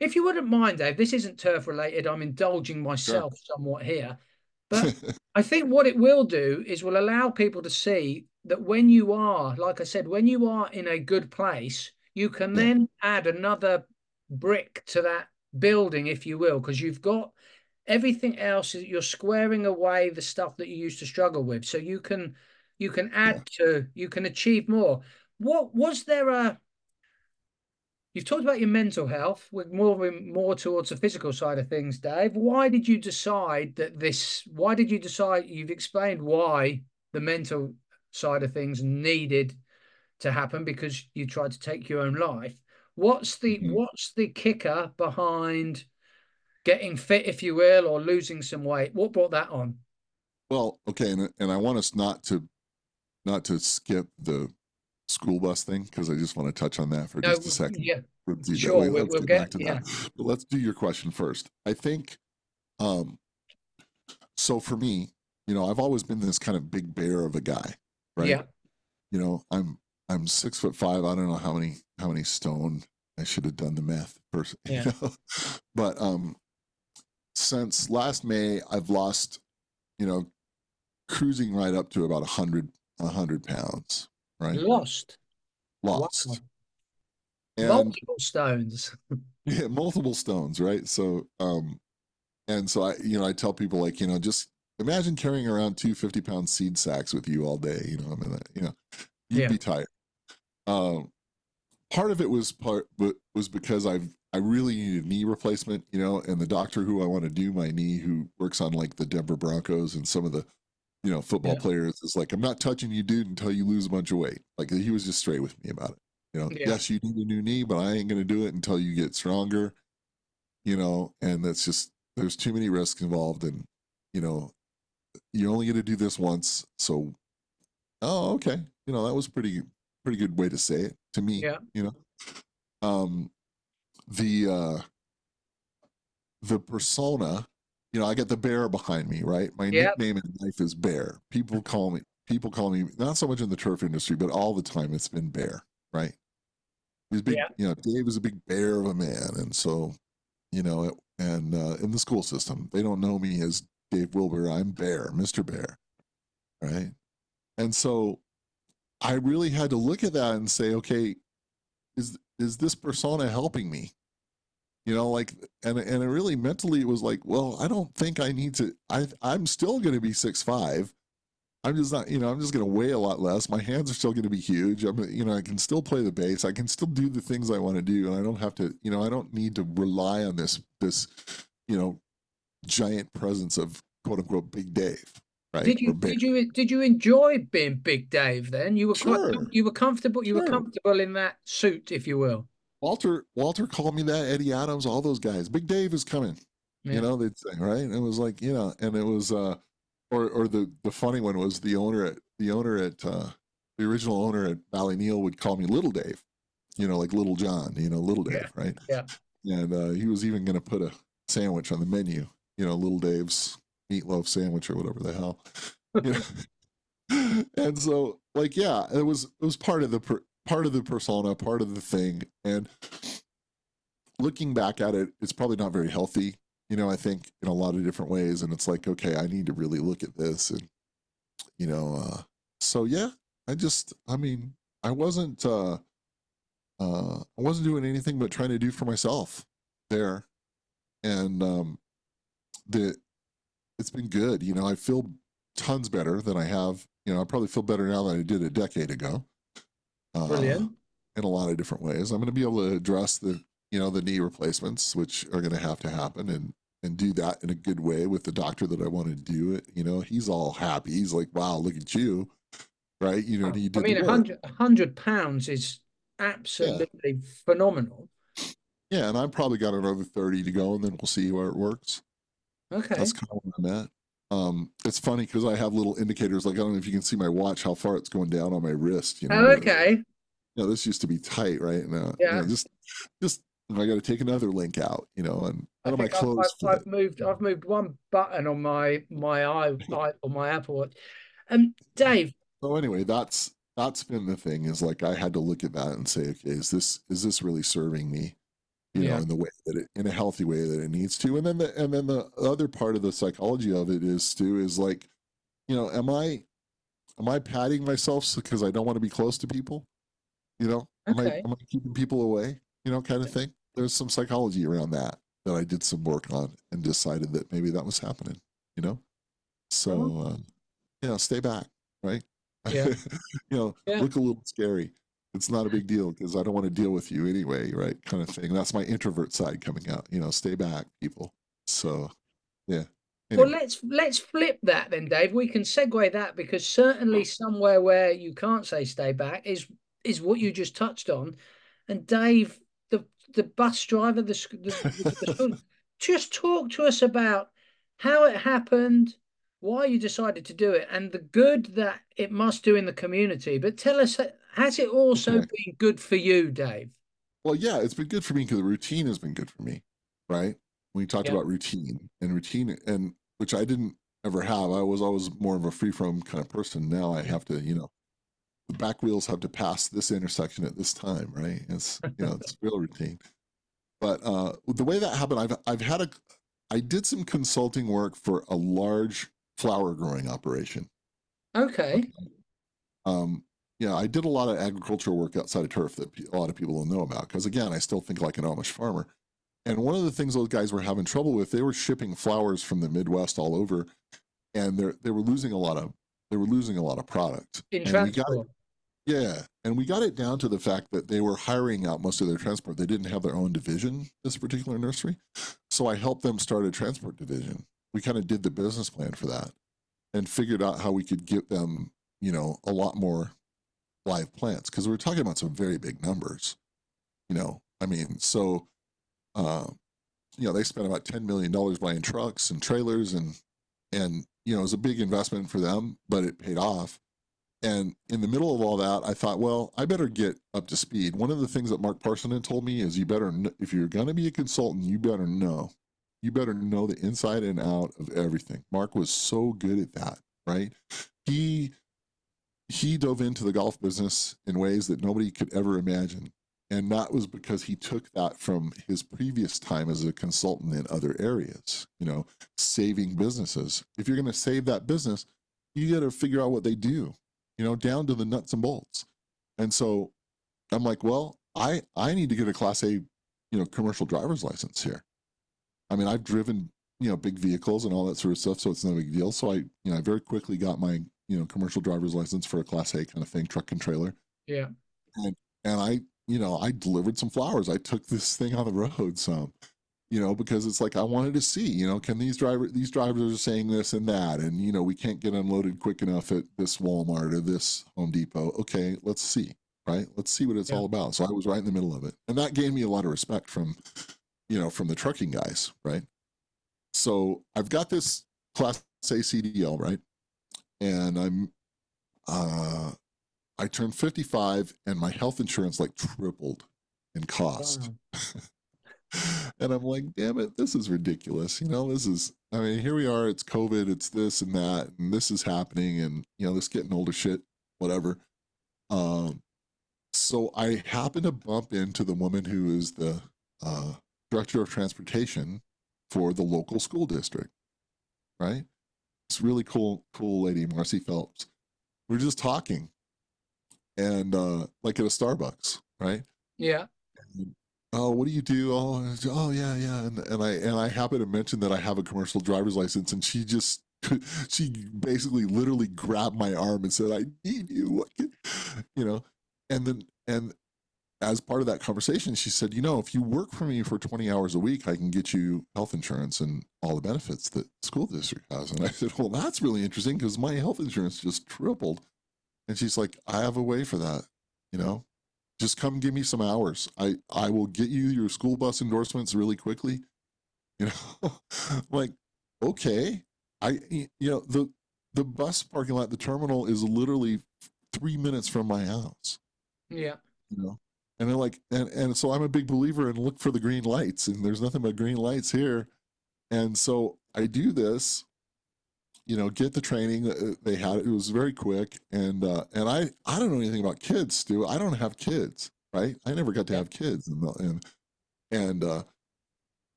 If you wouldn't mind, Dave, this isn't turf related. I'm indulging myself somewhat here. But I think what it will do is will allow people to see that when you are, like I said, when you are in a good place, you can then add another brick to that building, if you will, because you've got everything else. You're squaring away the stuff that you used to struggle with, so you can you can add to you can achieve more. What was there a You've talked about your mental health. We're moving more towards the physical side of things, Dave. Why did you decide that this? Why did you decide? You've explained why the mental side of things needed to happen because you tried to take your own life. What's the Mhm. what's the kicker behind getting fit, if you will, or losing some weight? What brought that on? Well, okay, and and I want us not to not to skip the school bus thing because I just want to touch on that for No, just a second. yeah, Let's do sure, we'll- we'll get back to yeah. that. But let's do your question first. I think um so for me, you know, I've always been this kind of big bear of a guy, right? yeah, You know, I'm I'm six foot five. I don't know how many how many stone. I should have done the math first. you Yeah. know? But um since last May, I've lost, you know, cruising right up to about a hundred a hundred pounds, right? lost, Lost. Wow. And multiple stones. yeah, multiple stones, right? So um and so I you know, I tell people like, you know, just imagine carrying around two 50 pound seed sacks with you all day, you know, I mean you know, you'd Yeah. be tired. Um part of it was part but was because I've I really needed knee replacement, you know, and the doctor who I want to do my knee, who works on like the Denver Broncos and some of the, you know, football Yeah. players, is like, I'm not touching you, dude, until you lose a bunch of weight. Like he was just straight with me about it. You know, Yeah. yes, you need a new knee, but I ain't gonna do it until you get stronger. You know, and that's just there's too many risks involved, and you know, you only get to do this once. So, oh, okay, you know, that was pretty pretty good way to say it to me. Yeah. You know, um, the uh, the persona. You know, I got the bear behind me, right? My Yep. nickname in life is Bear. People call me people call me not so much in the turf industry, but all the time it's been Bear, right? He's big, Yeah. you know, Dave is a big bear of a man, and so, you know, it, and uh, in the school system, they don't know me as Dave Wilber. I'm Bear, Mr. Bear, right? And so, I really had to look at that and say, okay, is is this persona helping me? You know, like, and and it really mentally it was like, well, I don't think I need to. I I'm still going to be six five. I'm just not, you know, I'm just going to weigh a lot less. My hands are still going to be huge. I'm, you know, I can still play the bass. I can still do the things I want to do, and I don't have to, you know, I don't need to rely on this, this, you know, giant presence of quote unquote Big Dave, right? Did you did you did you enjoy being Big Dave? Then you were sure. quite you were comfortable. You sure. were comfortable in that suit, if you will. Walter Walter called me that. Eddie Adams, all those guys. Big Dave is coming. Yeah. You know they'd say right. And it was like you know, and it was uh, or or the the funny one was the owner at the owner at uh, the original owner at Ballyneal would call me Little Dave. You know, like Little John. You know, Little Dave, yeah. right? Yeah. And uh, he was even going to put a sandwich on the menu. You know, Little Dave's meatloaf sandwich or whatever the hell. You know? and so, like, yeah, it was it was part of the part of the persona, part of the thing, and looking back at it, it's probably not very healthy. You know, I think in a lot of different ways, and it's like, okay, I need to really look at this, and you know, uh, so yeah, I just, I mean, I wasn't, uh, uh, I wasn't doing anything but trying to do for myself there, and um, the, it's been good. You know, I feel tons better than I have. You know, I probably feel better now than I did a decade ago. Uh, Brilliant. In a lot of different ways, I'm going to be able to address the, you know, the knee replacements, which are going to have to happen, and and do that in a good way with the doctor that I want to do it. You know, he's all happy. He's like, "Wow, look at you." right? You know, he did. I mean, a hundred hundred pounds is absolutely yeah. phenomenal. Yeah, and I've probably got another thirty to go, and then we'll see where it works. Okay, that's kind of where I'm at. Um, it's funny because I have little indicators. Like I don't know if you can see my watch, how far it's going down on my wrist. You know, oh, okay. You know, this used to be tight, right? Now, yeah, you know, just, just I got to take another link out, you know, and out of my clothes. I've, I've, moved. I've moved one button on my my eye on my Apple Watch. Um, Dave, so anyway, that's that's been the thing is like I had to look at that and say, okay, is this is this really serving me? You yeah. know, in the way that it in a healthy way that it needs to. And then the and then the other part of the psychology of it is too is like, you know, am I am I patting myself because I don't want to be close to people? You know, am okay. I am I keeping people away? You know, kind of thing. There's some psychology around that that I did some work on and decided that maybe that was happening. You know, so oh. Um, you know, stay back, right? Yeah. you know, yeah. look a little scary. It's not a big deal because I don't want to deal with you anyway, right? Kind of thing. That's my introvert side coming out. You know, stay back, people. So, yeah. Anyway. Well, let's let's flip that then, Dave. We can segue that because certainly somewhere where you can't say stay back is is what you just touched on. And Dave, the the bus driver, the, the, the, just talk to us about how it happened, why you decided to do it and the good that it must do in the community. But tell us, uh, has it also okay. been good for you, Dave? Well, yeah, it's been good for me because the routine has been good for me, right? When you talked about routine and routine, and which I didn't ever have, I was always more of a free from kind of person. Now I have to, you know, the back wheels have to pass this intersection at this time, right? It's you know, it's real routine. But uh, the way that happened, I've I've had a I did some consulting work for a large flower growing operation. Okay. Um, yeah, I did a lot of agricultural work outside of turf that a lot of people don't know about because again, I still think like an Amish farmer. And one of the things those guys were having trouble with, they were shipping flowers from the Midwest all over, and they they were losing a lot of they were losing a lot of product. In transport. Yeah, and we got it down to the fact that they were hiring out most of their transport. They didn't have their own division, this particular nursery. So I helped them start a transport division we kind of did the business plan for that and figured out how we could get them, you know, a lot more live plants because we're talking about some very big numbers. You know, I mean, so, uh, you know, they spent about ten million dollars buying trucks and trailers, and and you know, it was a big investment for them, but it paid off. And in the middle of all that, I thought, well, I better get up to speed. One of the things that Mark Parsinen told me is, you better, if you're going to be a consultant, you better know you better know the inside and out of everything. Mark was so good at that, right? He he dove into the golf business in ways that nobody could ever imagine. And that was because he took that from his previous time as a consultant in other areas, you know, saving businesses. If you're going to save that business, you got to figure out what they do, you know, down to the nuts and bolts. And so I'm like, well, I I need to get a class A, you know, commercial driver's license here. I mean, I've driven, you know, big vehicles and all that sort of stuff, so it's no big deal. So I, you know, I very quickly got my, you know, commercial driver's license for a class A kind of thing, truck and trailer. Yeah. And and I, you know, I delivered some flowers. I took this thing on the road some. you know, because it's like I wanted to see, you know, can these driver these drivers are saying this and that, and you know, we can't get unloaded quick enough at this Walmart or this Home Depot. Okay, let's see, right? Let's see what it's Yeah. all about. So I was right in the middle of it, and that gave me a lot of respect from, you know, from the trucking guys, right? So I've got this Class A CDL, right? And I'm, uh, I turned 55, and my health insurance like tripled in cost. Wow. and I'm like, damn it, this is ridiculous. You know, this is, I mean, here we are, it's COVID, it's this and that, and this is happening, and, you know, this getting older shit, whatever. Um, so I happened to bump into the woman who is the uh, director of transportation for the local school district, right? Really cool, cool lady, Marcy Phelps. We are just talking, and uh, like at a Starbucks, right? Yeah. oh, what do you do? Oh, oh yeah, yeah. And, and I and I happen to mention that I have a commercial driver's license, and she just she basically literally grabbed my arm and said, "I need you," you know. And then and as part of that conversation, she said, "You know, if you work for me for 20 hours a week, I can get you health insurance and all the benefits that school district has." And I said, "Well, that's really interesting because my health insurance just tripled." And she's like, "I have a way for that, you know." just come give me some hours. I I will get you your school bus endorsements really quickly. You know, like okay, I you know the the bus parking lot, the terminal is literally three minutes from my house. Yeah. You know, and they're like, and and so I'm a big believer in look for the green lights, and there's nothing but green lights here, and so I do this. You know, get the training. uh, They had it was very quick, and uh, and I I don't know anything about kids, Stu. I don't have kids, right? I never got to have kids, and and and uh,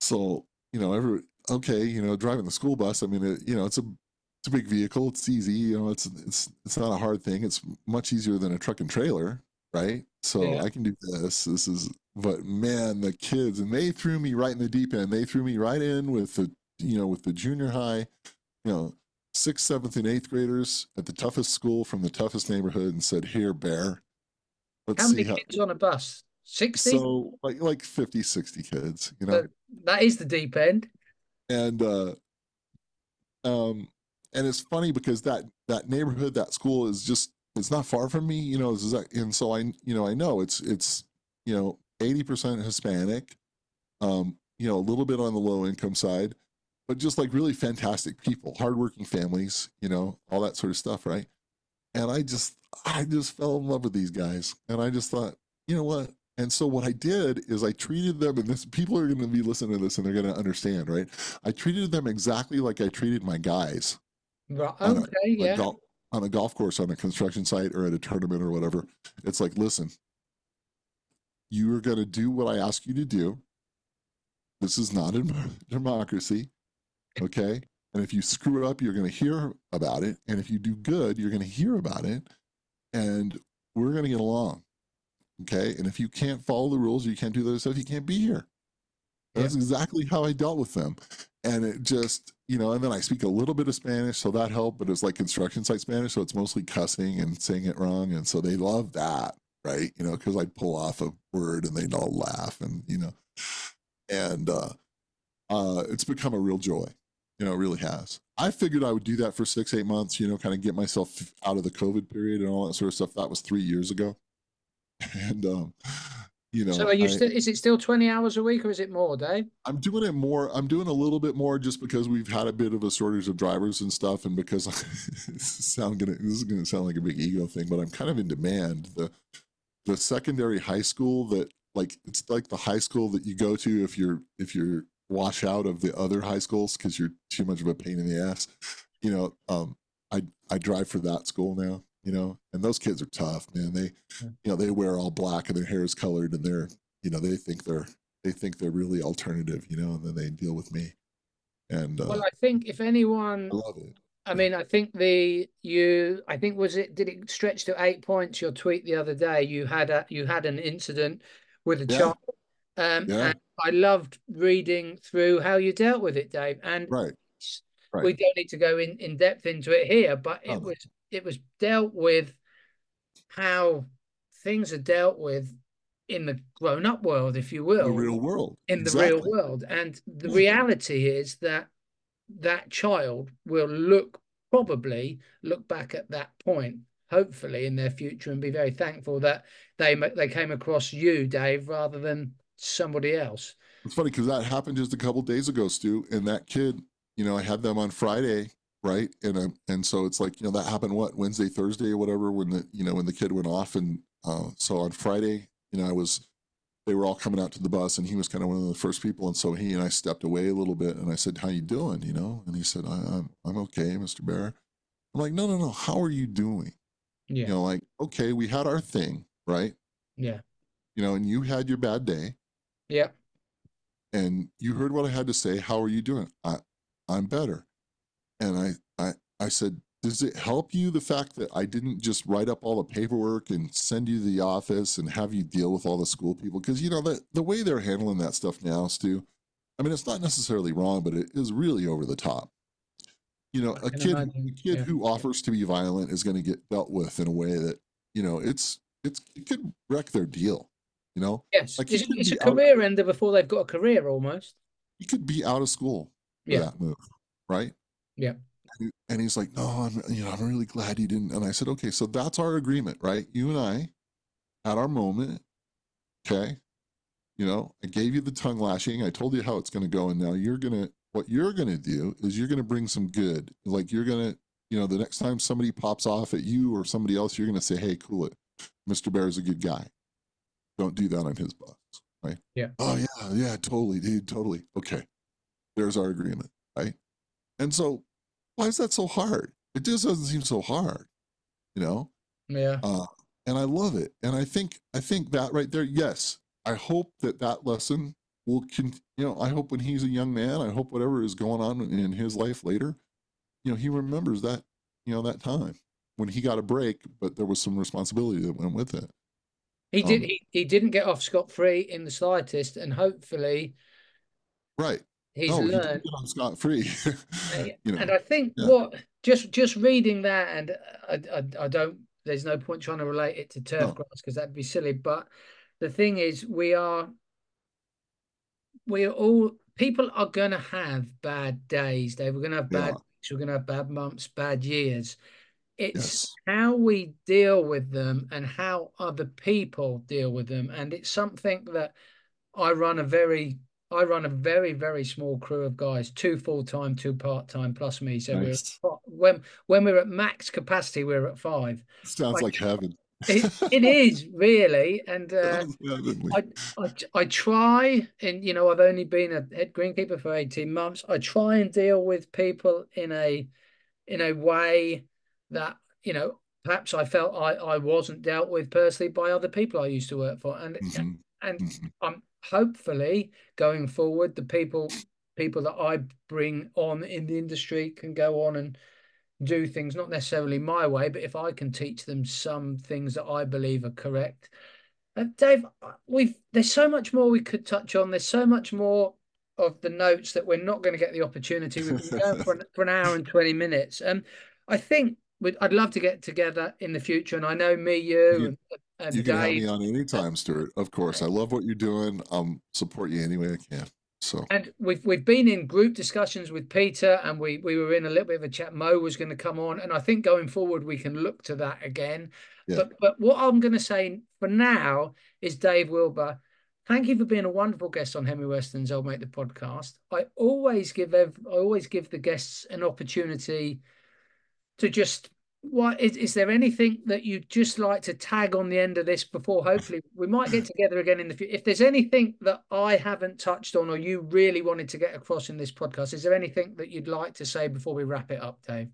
so you know, every okay, you know, driving the school bus. I mean, it, you know, it's a it's a big vehicle. It's easy. You know, it's it's it's not a hard thing. It's much easier than a truck and trailer, right? So Yeah. I can do this. This is, but man, the kids and they threw me right in the deep end. They threw me right in with the you know with the junior high, you know, sixth, seventh, and eighth graders at the toughest school from the toughest neighborhood, and said, "Here, bear, let's How see many how." kids on a bus? 60? So like like 50, 60 kids, you know. So that is the deep end. and uh um and it's funny because that that neighborhood that school is just it's not far from me you know and so i you know i know it's it's you know 80% hispanic um you know a little bit on the low income side but just like really fantastic people hardworking families you know all that sort of stuff right and i just i just fell in love with these guys and i just thought you know what and so what i did is i treated them and this people are going to be listening to this and they're going to understand right i treated them exactly like i treated my guys Right. Okay. a Yeah. gol- on a golf course on a construction site or at a tournament or whatever it's like listen you are going to do what i ask you to do. This is not a democracy okay? And if you screw it up you're going to hear about it. And if you do good you're going to hear about it. And we're going to get along okay? And if you can't follow the rules you can't do the other stuff you can't be here that's exactly how i dealt with them. And it just you know and then i speak a little bit of spanish so that helped but it's like construction site spanish so it's mostly cussing and saying it wrong and so they love that right? You know because i'd pull off a word and they'd all laugh and you know and uh uh it's become a real joy. You know it really has. I figured i would do that for six eight months you know kind of get myself out of the covid period and all that sort of stuff. That was three years ago. And um you know So are you I- still, is it still 20 hours a week or is it more, Dave? I'm doing it more. I'm doing a little bit more just because we've had a bit of a shortage of drivers and stuff, and because is sound gonna this is gonna sound like a big ego thing, but I'm kind of in demand. The the secondary high school that like it's like the high school that you go to if you're if you're wash out of the other high schools because you're too much of a pain in the ass. You know, um, I I drive for that school now. You know, and those kids are tough, man. They, you know, they wear all black and their hair is colored, and they're, you know, they think they're they think they're really alternative, you know, and then they deal with me. And uh, Well, I think if anyone, I love it. I mean, I think the you, I think was it, did it stretch to eight points? Your tweet the other day, you had a, you had an incident with a Yeah. child. Um, Yeah. and I loved reading through how you dealt with it, Dave. And Right. Right. we don't need to go in, in depth into it here, but it Oh. was it was dealt with how things are dealt with in the grown-up world, if you will, the real world, in exactly. the real world. And the hmm. reality is that that child will look probably look back at that point, hopefully in their future, and be very thankful that they they came across you, Dave, rather than somebody else. It's funny because that happened just a couple days ago, Stu, and that kid, you know, I had them on Friday, right? And um, and so it's like, you know, that happened what Wednesday, Thursday, or whatever, when the you know when the kid went off, and uh, so on Friday, you know, I was they were all coming out to the bus, and he was kind of one of the first people, and so he and I stepped away a little bit, and I said, "How you doing?" You know, and he said, I, I'm, I'm okay, Mr. Bear." I'm like, "No, no, no. How are you doing?" Yeah. You know, like, okay, we had our thing, right? Yeah. You know, and you had your bad day. Yeah and you heard what I had to say. How are you doing? I, I'm better. And I, I, I said, does it help you the fact that I didn't just write up all the paperwork and send you to the office and have you deal with all the school people? Because you know the the way they're handling that stuff now, Stu. I mean, it's not necessarily wrong, but it is really over the top. You know, a kid, imagine. a kid yeah. who offers to be violent is going to get dealt with in a way that you know it's it's it could wreck their deal. You know, yes, like it's, it's a career ender before they've got a career almost. You could be out of school yeah. that move, right? Yeah. And, and he's like, no, I'm, you know, I'm really glad you didn't. And I said, okay, so that's our agreement, right? You and I had our moment. Okay. You know, I gave you the tongue lashing. I told you how it's going to go. And now you're going to, what you're going to do is you're going to bring some good. Like you're going to, you know, the next time somebody pops off at you or somebody else, you're going to say, hey, cool it. Mr. Bear is a good guy. Don't do that on his bus, right? Yeah. Oh yeah, yeah, totally, dude, totally. Okay, there's our agreement, right? And so, why is that so hard? It just doesn't seem so hard, you know? Yeah. Uh, and I love it, and I think I think that right there, yes. I hope that that lesson will con- you know i hope when he's a young man i hope whatever is going on in his life later you know he remembers that you know that time when he got a break but there was some responsibility that went with it he did. Um, he, he didn't get off scot free in the slightest, and hopefully, right. He's oh, no, learned he scot free. you know, and I think yeah. what just just reading that, and I, I, I don't. There's no point trying to relate it to turf no. grass because that'd be silly. But the thing is, we are we are all people are going to have bad days. They we're going to have bad. Yeah. We're going to have bad months, bad years. It's yes. how we deal with them and how other people deal with them. And it's something that I run a very I run a very very small crew of guys, two full time, two part time, plus me. So nice. we're when when we're at max capacity, we're at five. Sounds like, like heaven. it, it is really, and uh, I, I I try, and you know I've only been a head greenkeeper for eighteen months. I try and deal with people in a in a way that you know perhaps I felt I, I wasn't dealt with personally by other people I used to work for, and mm-hmm. and mm-hmm. I'm hopefully going forward the people people that I bring on in the industry can go on and do things not necessarily my way, but if I can teach them some things that I believe are correct. Uh, Dave, we've there's so much more we could touch on. There's so much more of the notes that we're not going to get the opportunity. We've been going for an, for an hour and twenty minutes, and I think I'd love to get together in the future, and I know me, you, you and, and you can have me on anytime, Stuart. Of course, I love what you're doing. Um, support you any way I can. So, and we've we've been in group discussions with Peter, and we we were in a little bit of a chat. Mo was going to come on, and I think going forward we can look to that again. Yeah. But but what I'm going to say for now is Dave Wilber. Thank you for being a wonderful guest on Henry Weston's I'll Make the Podcast. I always give I always give the guests an opportunity to just what is, is there anything that you'd just like to tag on the end of this before hopefully we might get together again in the future if there's anything that i haven't touched on or you really wanted to get across in this podcast is there anything that you'd like to say before we wrap it up dave?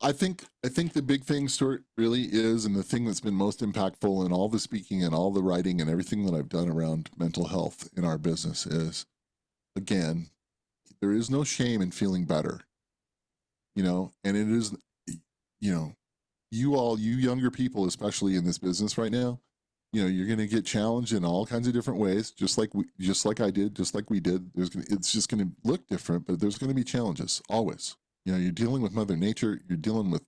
I think i think the big thing stuart really is and the thing that's been most impactful in all the speaking and all the writing and everything that i've done around mental health in our business is again there is no shame in feeling better. You know and it is you know, you all, you younger people, especially in this business right now, you know, you're going to get challenged in all kinds of different ways, just like we, just like I did, just like we did. There's, gonna, it's just going to look different, but there's going to be challenges always. You know, you're dealing with Mother Nature, you're dealing with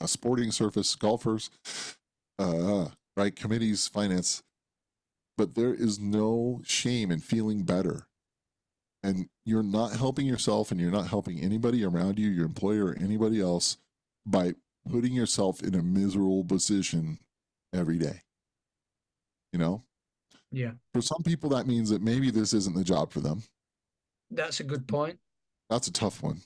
a sporting surface, golfers, uh, right, committees, finance. but there is no shame in feeling better. And you're not helping yourself and you're not helping anybody around you, your employer or anybody else by putting yourself in a miserable position every day. You know? Yeah. For some people, that means that maybe this isn't the job for them. That's a good point. That's a tough one,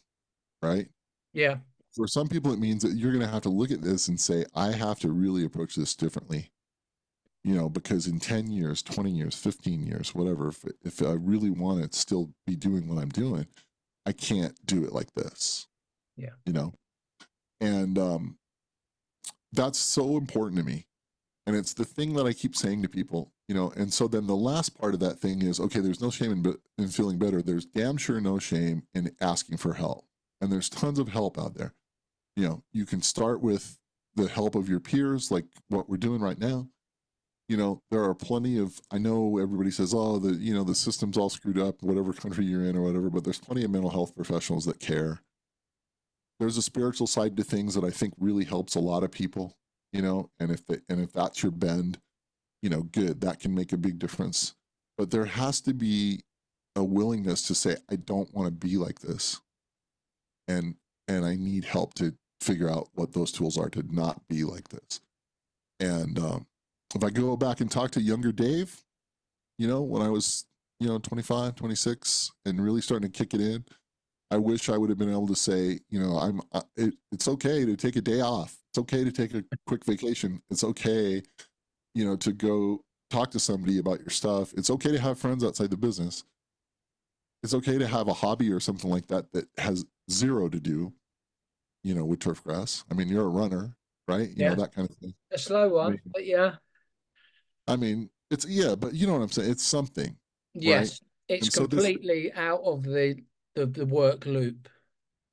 right? Yeah. For some people, it means that you're going to have to look at this and say, I have to really approach this differently. You know, because in 10 years, 20 years, 15 years, whatever, if, if I really want to still be doing what I'm doing, I can't do it like this. Yeah. You know, and um, that's so important to me. And it's the thing that I keep saying to people, you know. And so then the last part of that thing is okay, there's no shame in, in feeling better. There's damn sure no shame in asking for help. And there's tons of help out there. You know, you can start with the help of your peers, like what we're doing right now. You know, there are plenty of, I know everybody says, oh, the, you know, the system's all screwed up, whatever country you're in or whatever, but there's plenty of mental health professionals that care there's a spiritual side to things that I think really helps a lot of people, you know, and if the, and if that's your bend, you know, good, that can make a big difference. But there has to be a willingness to say I don't want to be like this. And and I need help to figure out what those tools are to not be like this. And um, if I go back and talk to younger Dave, you know, when I was, you know, 25, 26 and really starting to kick it in, I wish I would have been able to say, you know, I'm. Uh, it, it's okay to take a day off. It's okay to take a quick vacation. It's okay, you know, to go talk to somebody about your stuff. It's okay to have friends outside the business. It's okay to have a hobby or something like that that has zero to do, you know, with turf grass. I mean, you're a runner, right? You yeah. know that kind of thing. A slow one, I mean, but yeah. I mean, it's yeah, but you know what I'm saying. It's something. Yes, right? it's and completely so this, out of the the the work loop?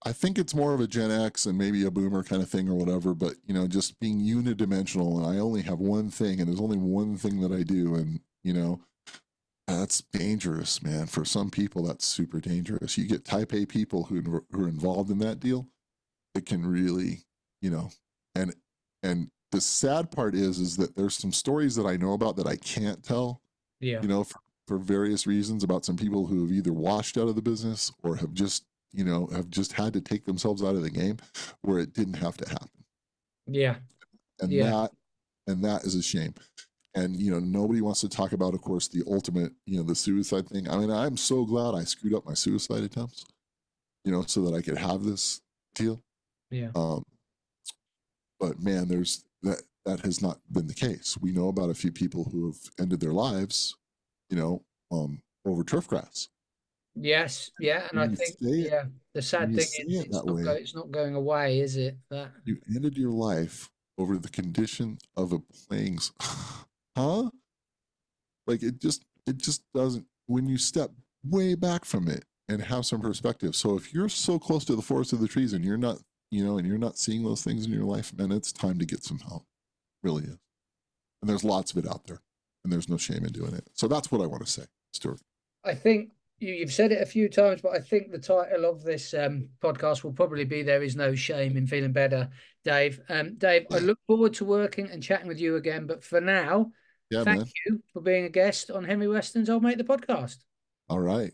I think it's more of a Gen X and maybe a boomer kind of thing or whatever, but you know, just being unidimensional and I only have one thing and there's only one thing that I do and you know, that's dangerous, man. For some people that's super dangerous. You get type A people who who are involved in that deal, it can really, you know, and and the sad part is is that there's some stories that I know about that I can't tell. Yeah. You know, for for various reasons about some people who have either washed out of the business or have just you know have just had to take themselves out of the game where it didn't have to happen. Yeah. And yeah. that and that is a shame. And you know nobody wants to talk about of course the ultimate you know the suicide thing. I mean i'm so glad i screwed up my suicide attempts you know so that i could have this deal. Yeah. Um but man there's that that has not been the case. We know about a few people who have ended their lives you know, um, over turf grass. Yes, yeah, and I think yeah, the sad thing is it it's, not go, it's not going away, is it? That you ended your life over the condition of a playing, huh? Like it just it just doesn't. When you step way back from it and have some perspective. So if you're so close to the forest of the trees and you're not, you know, and you're not seeing those things in your life, man, it's time to get some help. really is. And there's lots of it out there and there's no shame in doing it. So that's what I want to say, Stuart. I think you, have said it a few times, but I think the title of this um, podcast will probably be "There Is No Shame in Feeling Better." Dave, um, Dave, I look forward to working and chatting with you again. But for now, yeah, thank man. you for being a guest on Henry Weston's "I'll Make the Podcast." All right.